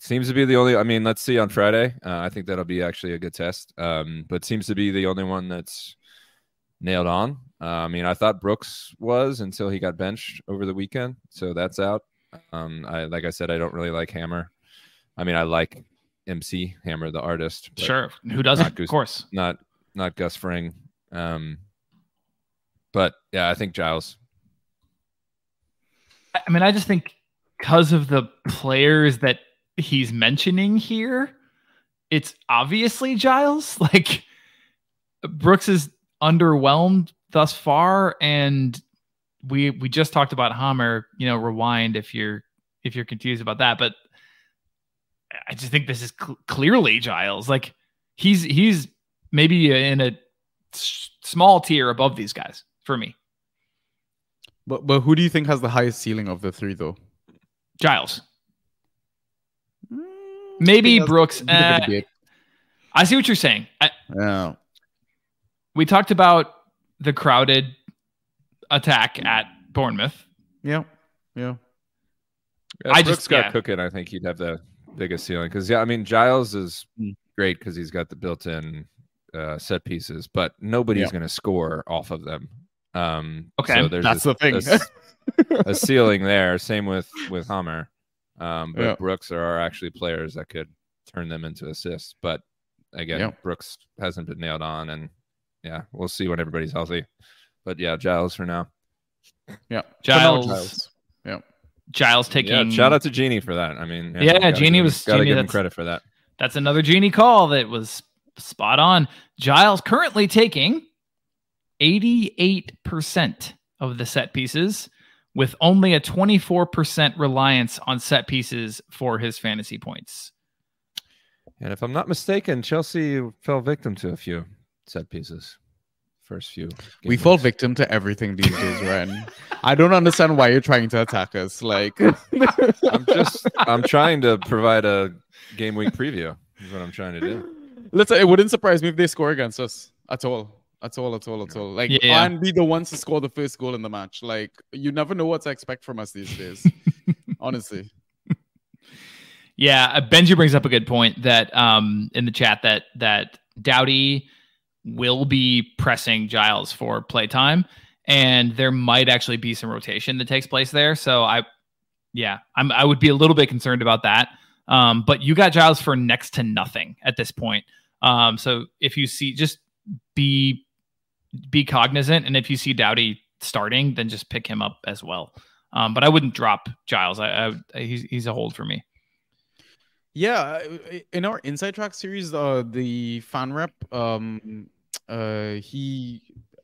seems to be the only. I mean, let's see on Friday. Uh, I think that'll be actually a good test. Um, but seems to be the only one that's nailed on. Uh, I mean, I thought Brooks was until he got benched over the weekend, so that's out. Um, I like I said, I don't really like Hamer. I mean, I like MC Hammer, the artist. Sure. Who doesn't? Of course. not not Gus Fring. Um, but yeah, I think Giles. I I mean, I just think because of the players that he's mentioning here, it's obviously Giles. [LAUGHS] Like Brooks is underwhelmed thus far, and we we just talked about Hamer. You know, rewind if you're if you're confused about that, but I just think this is cl- clearly Giles. Like he's he's maybe in a s- small tier above these guys for me. But but who do you think has the highest ceiling of the three though? Giles. Maybe That's- Brooks. bit of a uh. I see what you're saying. I, Yeah. we talked about the crowded attack at Bournemouth. Yeah. Yeah. If I Brooks just- got yeah. cooking. I think he'd have the biggest ceiling because yeah, I mean Giles is Mm. great because he's got the built-in uh, set pieces, but nobody's Yeah. going to score off of them. Um, Okay, so there's That's a, the thing. [LAUGHS] A ceiling there. Same with with Hamer, um, but Yeah. Brooks there are actually players that could turn them into assists. But again, Yeah. Brooks hasn't been nailed on, and yeah, we'll see when everybody's healthy. But yeah, Giles for now. yeah. Giles- Giles. Yeah. Giles taking. Yeah, shout out to Genie for that. I mean, Yeah, gotta Genie give was- gotta give him credit for that. That's another genie call that was spot on. Giles currently taking 88% of the set pieces with only a 24% reliance on set pieces for his fantasy points. And if I'm not mistaken, Chelsea fell victim to a few set pieces. First few. We game fall victim to everything these days, Ren. I don't understand why you're trying to attack us. Like, [LAUGHS] I'm just I'm trying to provide a game week preview. Is what I'm trying to do. Listen, it wouldn't surprise me if they score against us at all. At all, at all, at all. Like, Yeah. and be the ones to score the first goal in the match. Like, you never know what to expect from us these days. [LAUGHS] Honestly. Yeah, uh, Benji brings up a good point that um in the chat that that Doughty will be pressing Giles for playtime, and there might actually be some rotation that takes place there. So I, yeah, I'm I would be a little bit concerned about that. Um, but you got Giles for next to nothing at this point. Um, so if you see, just be be cognizant, and if you see Doughty starting, then just pick him up as well. Um, but I wouldn't drop Giles. I, I he's he's a hold for me. Yeah, in our Inside Track series, uh, the fan rep, um, uh, he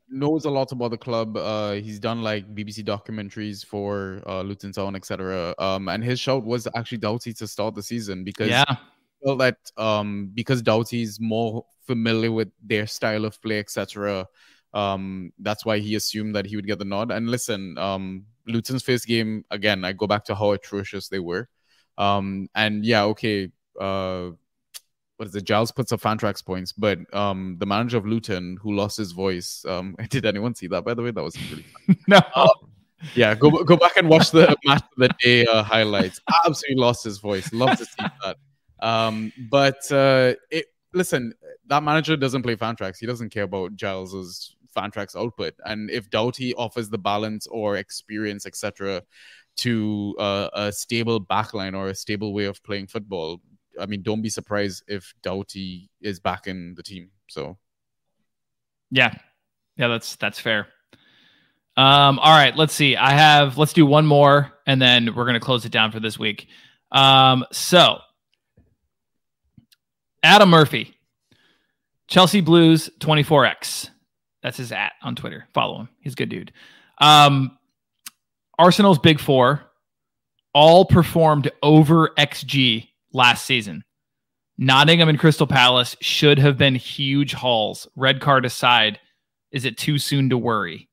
knows a lot about the club. Uh, he's done like BBC documentaries for uh, Luton Town, etc. Um, and his shout was actually Doughty to start the season because Yeah, felt that um, because Doughty's more familiar with their style of play, etc. Um, that's why he assumed that he would get the nod. And listen, um, Luton's first game again. I go back to how atrocious they were. Um, and yeah, okay. Uh, what is it? Giles puts up Fantrax points, but um, the manager of Luton, who lost his voice, um, [LAUGHS] did anyone see that? By the way, that was really funny. [LAUGHS] no. yeah, go go back and watch the [LAUGHS] match of the day uh, highlights. Absolutely lost his voice. Love to see that. Um, but uh, it, listen, that manager doesn't play Fantrax. He doesn't care about Giles's Fantrax output, and if Doughty offers the balance or experience, etc., to uh, a stable backline or a stable way of playing football, I mean, don't be surprised if Doughty is back in the team. So, yeah, yeah, that's that's fair. Um, all right, let's see. I have let's do one more, and then we're gonna close it down for this week. Um, so Adam Murphy, Chelsea Blues 24x. That's his at on Twitter. Follow him. He's a good dude. Um, Arsenal's big four all performed over XG last season. Nottingham and Crystal Palace should have been huge hauls. Red card aside, is it too soon to worry?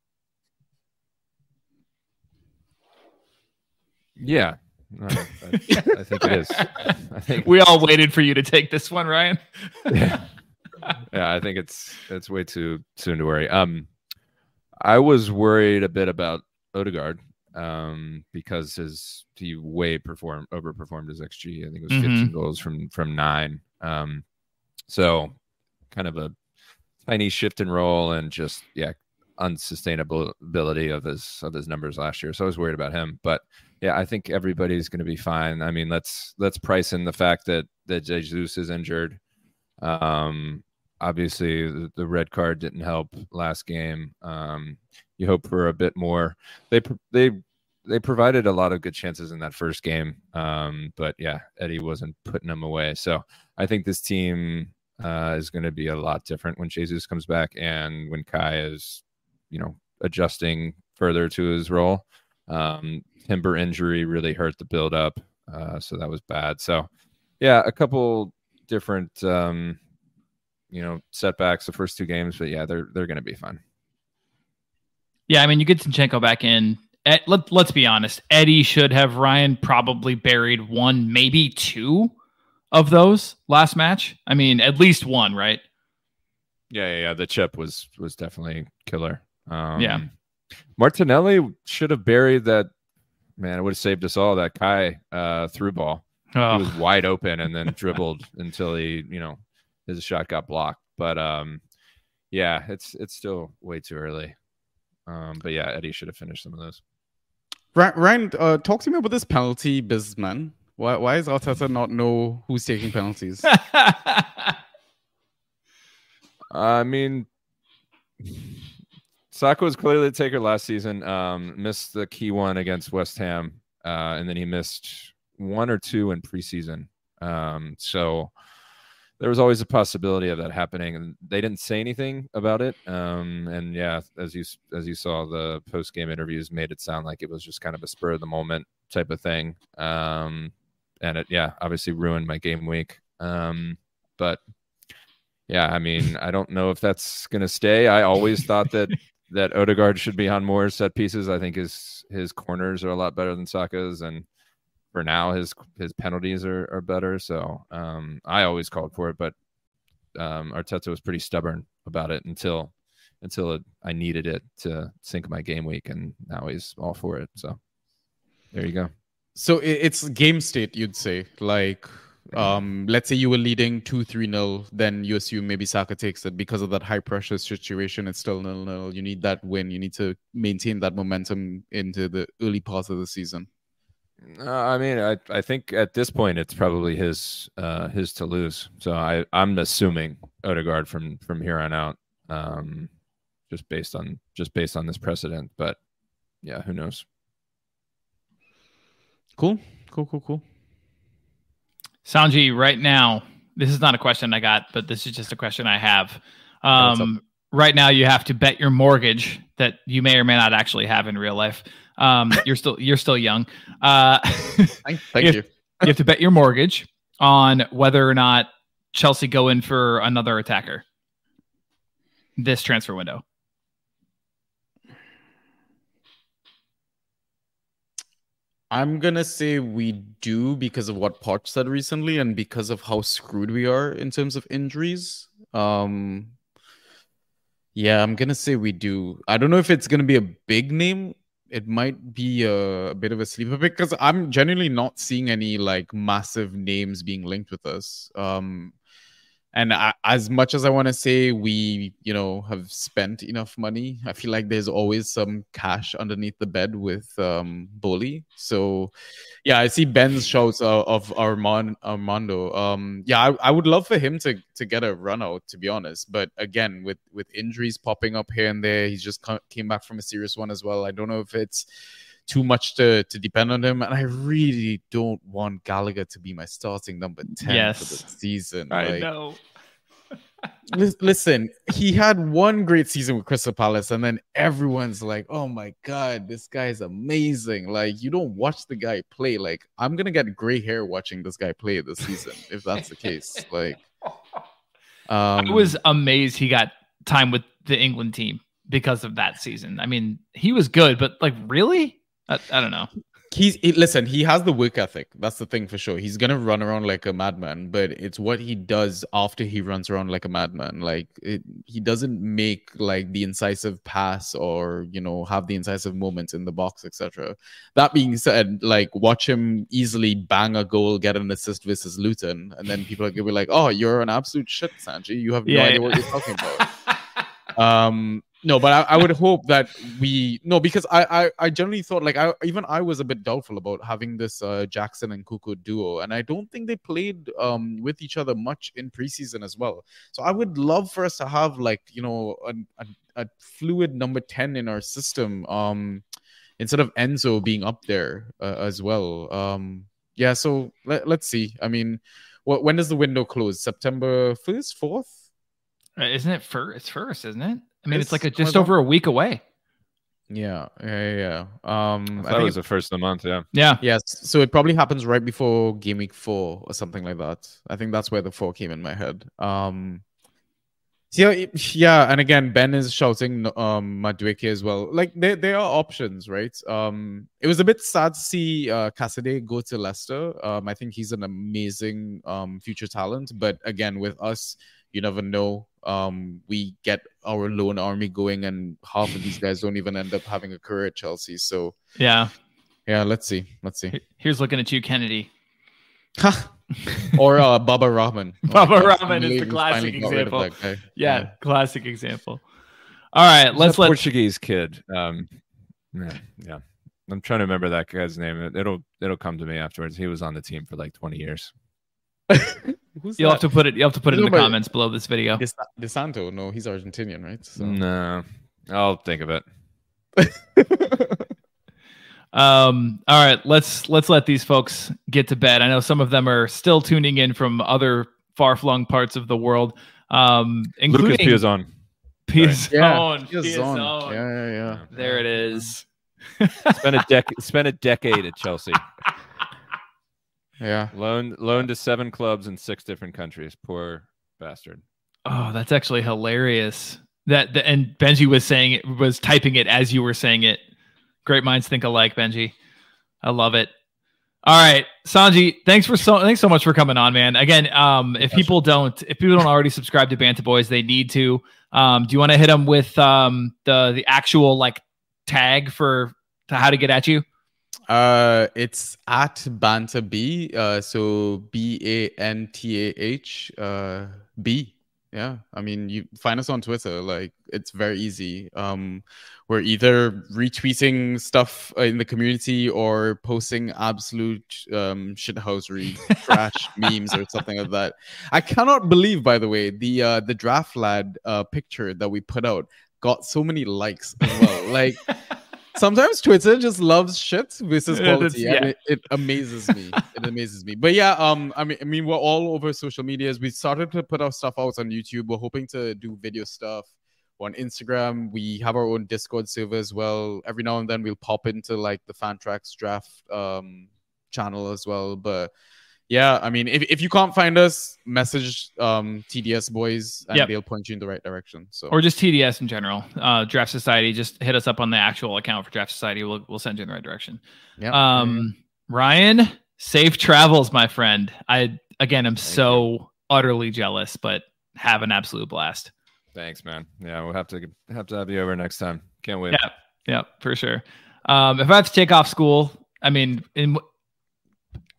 Yeah, no, I, I think it is. I think [LAUGHS] We all waited for you to take this one, Ryan. yeah. Yeah, I think it's it's way too soon to worry. Um, I was worried a bit about Odegaard um, because his he way performed overperformed his xG. I think it was 15 goals from from nine. Um, so kind of a tiny shift in role and just yeah unsustainability of his of his numbers last year. So I was worried about him, but yeah, I think everybody's going to be fine. I mean, let's let's price in the fact that that Jesus is injured. Um, obviously, the, red card didn't help last game. Um, you hope for a bit more. They they they provided a lot of good chances in that first game, um, but yeah, Eddie wasn't putting them away. So I think this team uh, is going to be a lot different when Jesus comes back and when Kai is, you know, adjusting further to his role. Um, Timber injury really hurt the build up, uh, so that was bad. So yeah, a couple different um, you know setbacks the first two games, but yeah, they're they're going to be fun. Yeah, I mean, you get Zinchenko back in. Ed, let, let's be honest. Eddie should have Ryan probably buried one, maybe two of those last match. I mean, at least one, right? Yeah, yeah, yeah. The chip was was definitely killer. Um, Yeah. Martinelli should have buried that. Man, it would have saved us all. That Kai uh, through ball. He Oh, was wide open and then dribbled [LAUGHS] until he, you know, his shot got blocked. But um, yeah, it's it's still way too early. Um, but yeah, Eddie should have finished some of those. Ry- Ryan, uh, talk to me about this penalty business, man. Why, why is Arteta not know who's taking penalties? [LAUGHS] I mean, Saka was clearly the taker last season. Um, missed the key one against West Ham, uh, and then he missed one or two in preseason. Um, so there was always a possibility of that happening, and they didn't say anything about it. Um, and yeah, as you as you saw, the post game interviews made it sound like it was just kind of a spur of the moment type of thing. Um, and it yeah, obviously ruined my game week. Um, but yeah, I mean, I don't know if that's gonna stay. I always thought that [LAUGHS] that Odegaard should be on more set pieces. I think his his corners are a lot better than Saka's, and for now his his penalties are, are better. So um, I always called for it, but um, Arteta was pretty stubborn about it until until it, I needed it to sink my game week, and now he's all for it. So there you go. so it's game state, you'd say. Like, um, let's say you were leading 2 3 0, then you assume maybe Saka takes it because of that high pressure situation. It's still nil nil. You need that win. You need to maintain that momentum into the early parts of the season. Uh, I mean, I I think at this point it's probably his uh, his to lose. So I I'm assuming Odegaard from from here on out, um, just based on just based on this precedent. But yeah, who knows? Cool. Cool, cool, cool. Sanjy, right now, this is not a question I got, but this is just a question I have. Um, right now, you have to bet your mortgage that you may or may not actually have in real life. Um, [LAUGHS] you're still you're still young. Uh, [LAUGHS] Thank, If- you. you have to bet your [LAUGHS] mortgage on whether or not Chelsea go in for another attacker this transfer window? I'm gonna say we do because of what Poch said recently, and because of how screwed we are in terms of injuries. Um, yeah, I'm gonna say we do. I don't know if it's gonna be a big name. It might be a, a bit of a sleeper because I'm genuinely not seeing any like massive names being linked with us. Um, and I, as much as I want to say we, you know, have spent enough money, I feel like there's always some cash underneath the bed with um Boehly. So, yeah, I see Ben's shouts uh, of Armand Armando. Um, yeah, I, I would love for him to to get a run out, to be honest. But again, with with injuries popping up here and there, he's just came back from a serious one as well. I don't know if it's too much to to depend on him, and I really don't want Gallagher to be my starting number ten Yes. for the season. I Like, know. [LAUGHS] Listen, he had one great season with Crystal Palace, and then everyone's like, "Oh my god, this guy is amazing!" Like, you don't watch the guy play. Like, I'm gonna get gray hair watching this guy play this season if that's the case. [LAUGHS] Like, um, I was amazed he got time with the England team because of that season. I mean, he was good, but like, really? I, I don't know. he's he, listen he has the work ethic. That's the thing for sure. He's gonna run around like a madman but it's what he does after he runs around like a madman. Like it, he doesn't make like the incisive pass or you know have the incisive moments in the box etc that being said like watch him easily bang a goal get an assist versus luton and then people are gonna be like oh you're an absolute shit Sanjy. You have no Yeah, idea yeah. what you're talking about. [LAUGHS] Um no but I, I would hope that we no because I, I i generally thought like i even i was a bit doubtful about having this uh jackson and kuku duo and i don't think they played um with each other much in preseason as well so i would love for us to have like you know a, a, a fluid number 10 in our system um instead of enzo being up there uh, as well um yeah so let, let's see i mean what when does the window close september 1st 4th Uh, Isn't it first? It's first, isn't it? I mean, it's, It's like a, just over a week away. Yeah, yeah, yeah. yeah. Um, I I thought it think was the first of the month. Yeah. Yeah. yes. So it probably happens right before game week four or something like that. I think that's where the four came in my head. Um, so yeah, yeah, and again, Ben is shouting um Madueke as well. Like there, there are options, right? Um, it was a bit sad to see uh Casadei go to Leicester. Um, I think he's an amazing um future talent, but again, with us, you never know. Um, we get our loan army going, and half of these guys don't even end up having a career at Chelsea. So Yeah. yeah, let's see, let's see. Here's looking at you, Kenedy. or uh, Baba Rahman. [LAUGHS] Baba Oh, Rahman is the classic finally got rid of example. that guy. Yeah. Classic example. All right. Who's Let's that let. Portuguese kid. Um, yeah, yeah. I'm trying to remember that guy's name. It'll it'll come to me afterwards. He was on the team for like 20 years. [LAUGHS] Who's You'll that? have to put it. You will have to put it in the comments below this video. De, De Santo. No, he's Argentinian, right? So. No, I'll think of it. [LAUGHS] Um, all right, let's let's let these folks get to bed. I know some of them are still tuning in from other far flung parts of the world, um, Lucas including Piazon. Piazon. yeah, he Piazon. Yeah, yeah, yeah. There it is. Spent a decade. spent a decade at Chelsea. [LAUGHS] Yeah. Loaned loaned to seven clubs in six different countries. Poor bastard. Oh, that's actually hilarious. That the, and Benji was saying it was typing it as you were saying it. Great minds think alike, Benji. I love it. All right, Sanjy, thanks for so thanks so much for coming on, man. Again, um, if people don't if people don't already subscribe to Bantah Boys, they need to. Um, do you want to hit them with um the the actual like tag for to how to get at you? Uh, it's at Bantah B. Uh, so B A N T A H uh B. Yeah, I mean, you find us on Twitter. Like, it's very easy. Um, we're either retweeting stuff uh, in the community or posting absolute um shithousery, [LAUGHS] trash memes or something like that. I cannot believe, by the way, the uh the draft lad uh picture that we put out got so many likes as well. Like [LAUGHS] sometimes Twitter just loves shit versus Yeah, quality. and it, it amazes me. [LAUGHS] it amazes me. But yeah, um, I mean, I mean, we're all over social medias. We started to put our stuff out on YouTube. We're hoping to do video stuff on Instagram. We have our own Discord server as well. Every now and then we'll pop into like the Fantrax draft um channel as well. But yeah, I mean, if, if you can't find us, message um, TDS boys and Yep. they'll point you in the right direction. So or just TDS in general. Uh, Draft Society, just hit us up on the actual account for Draft Society. We'll we'll send you in the right direction. yeah, Um, Ryan, safe travels, my friend. I again I'm so utterly jealous, but have an absolute blast. Thanks, man. Yeah, we'll have to have to have you over next time. Can't wait. Yeah, yeah, for sure. Um, if I have to take off school, I mean, in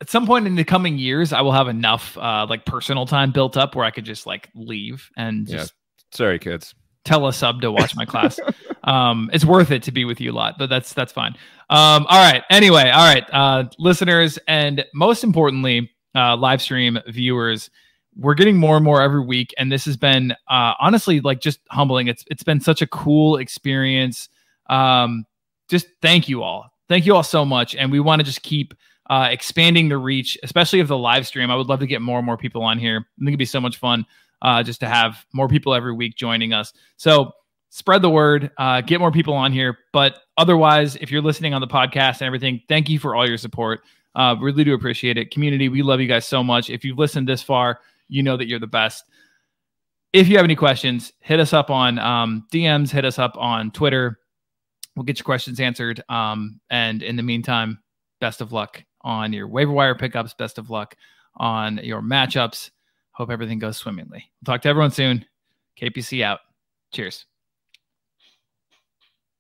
at some point in the coming years, I will have enough uh, like personal time built up where I could just like leave and Yeah. just Sorry, kids. tell a sub to watch my class. [LAUGHS] um, it's worth it to be with you a lot, but that's that's fine. Um, all right. Anyway, all right, uh, listeners, and most importantly, uh, live stream viewers, we're getting more and more every week, and this has been uh, honestly like just humbling. It's it's been such a cool experience. Um, just thank you all, thank you all so much, and we want to just keep. Uh, expanding the reach, especially of the live stream. I would love to get more and more people on here. I think it'd be so much fun uh, just to have more people every week joining us. So spread the word, uh, get more people on here. But otherwise, if you're listening on the podcast and everything, thank you for all your support. Uh, really do appreciate it. Community, we love you guys so much. If you've listened this far, you know that you're the best. If you have any questions, hit us up on um, DMs, hit us up on Twitter. We'll get your questions answered. Um, and in the meantime, best of luck on your waiver wire pickups. Best of luck on your matchups. Hope everything goes swimmingly. Talk to everyone soon. KPC out. Cheers.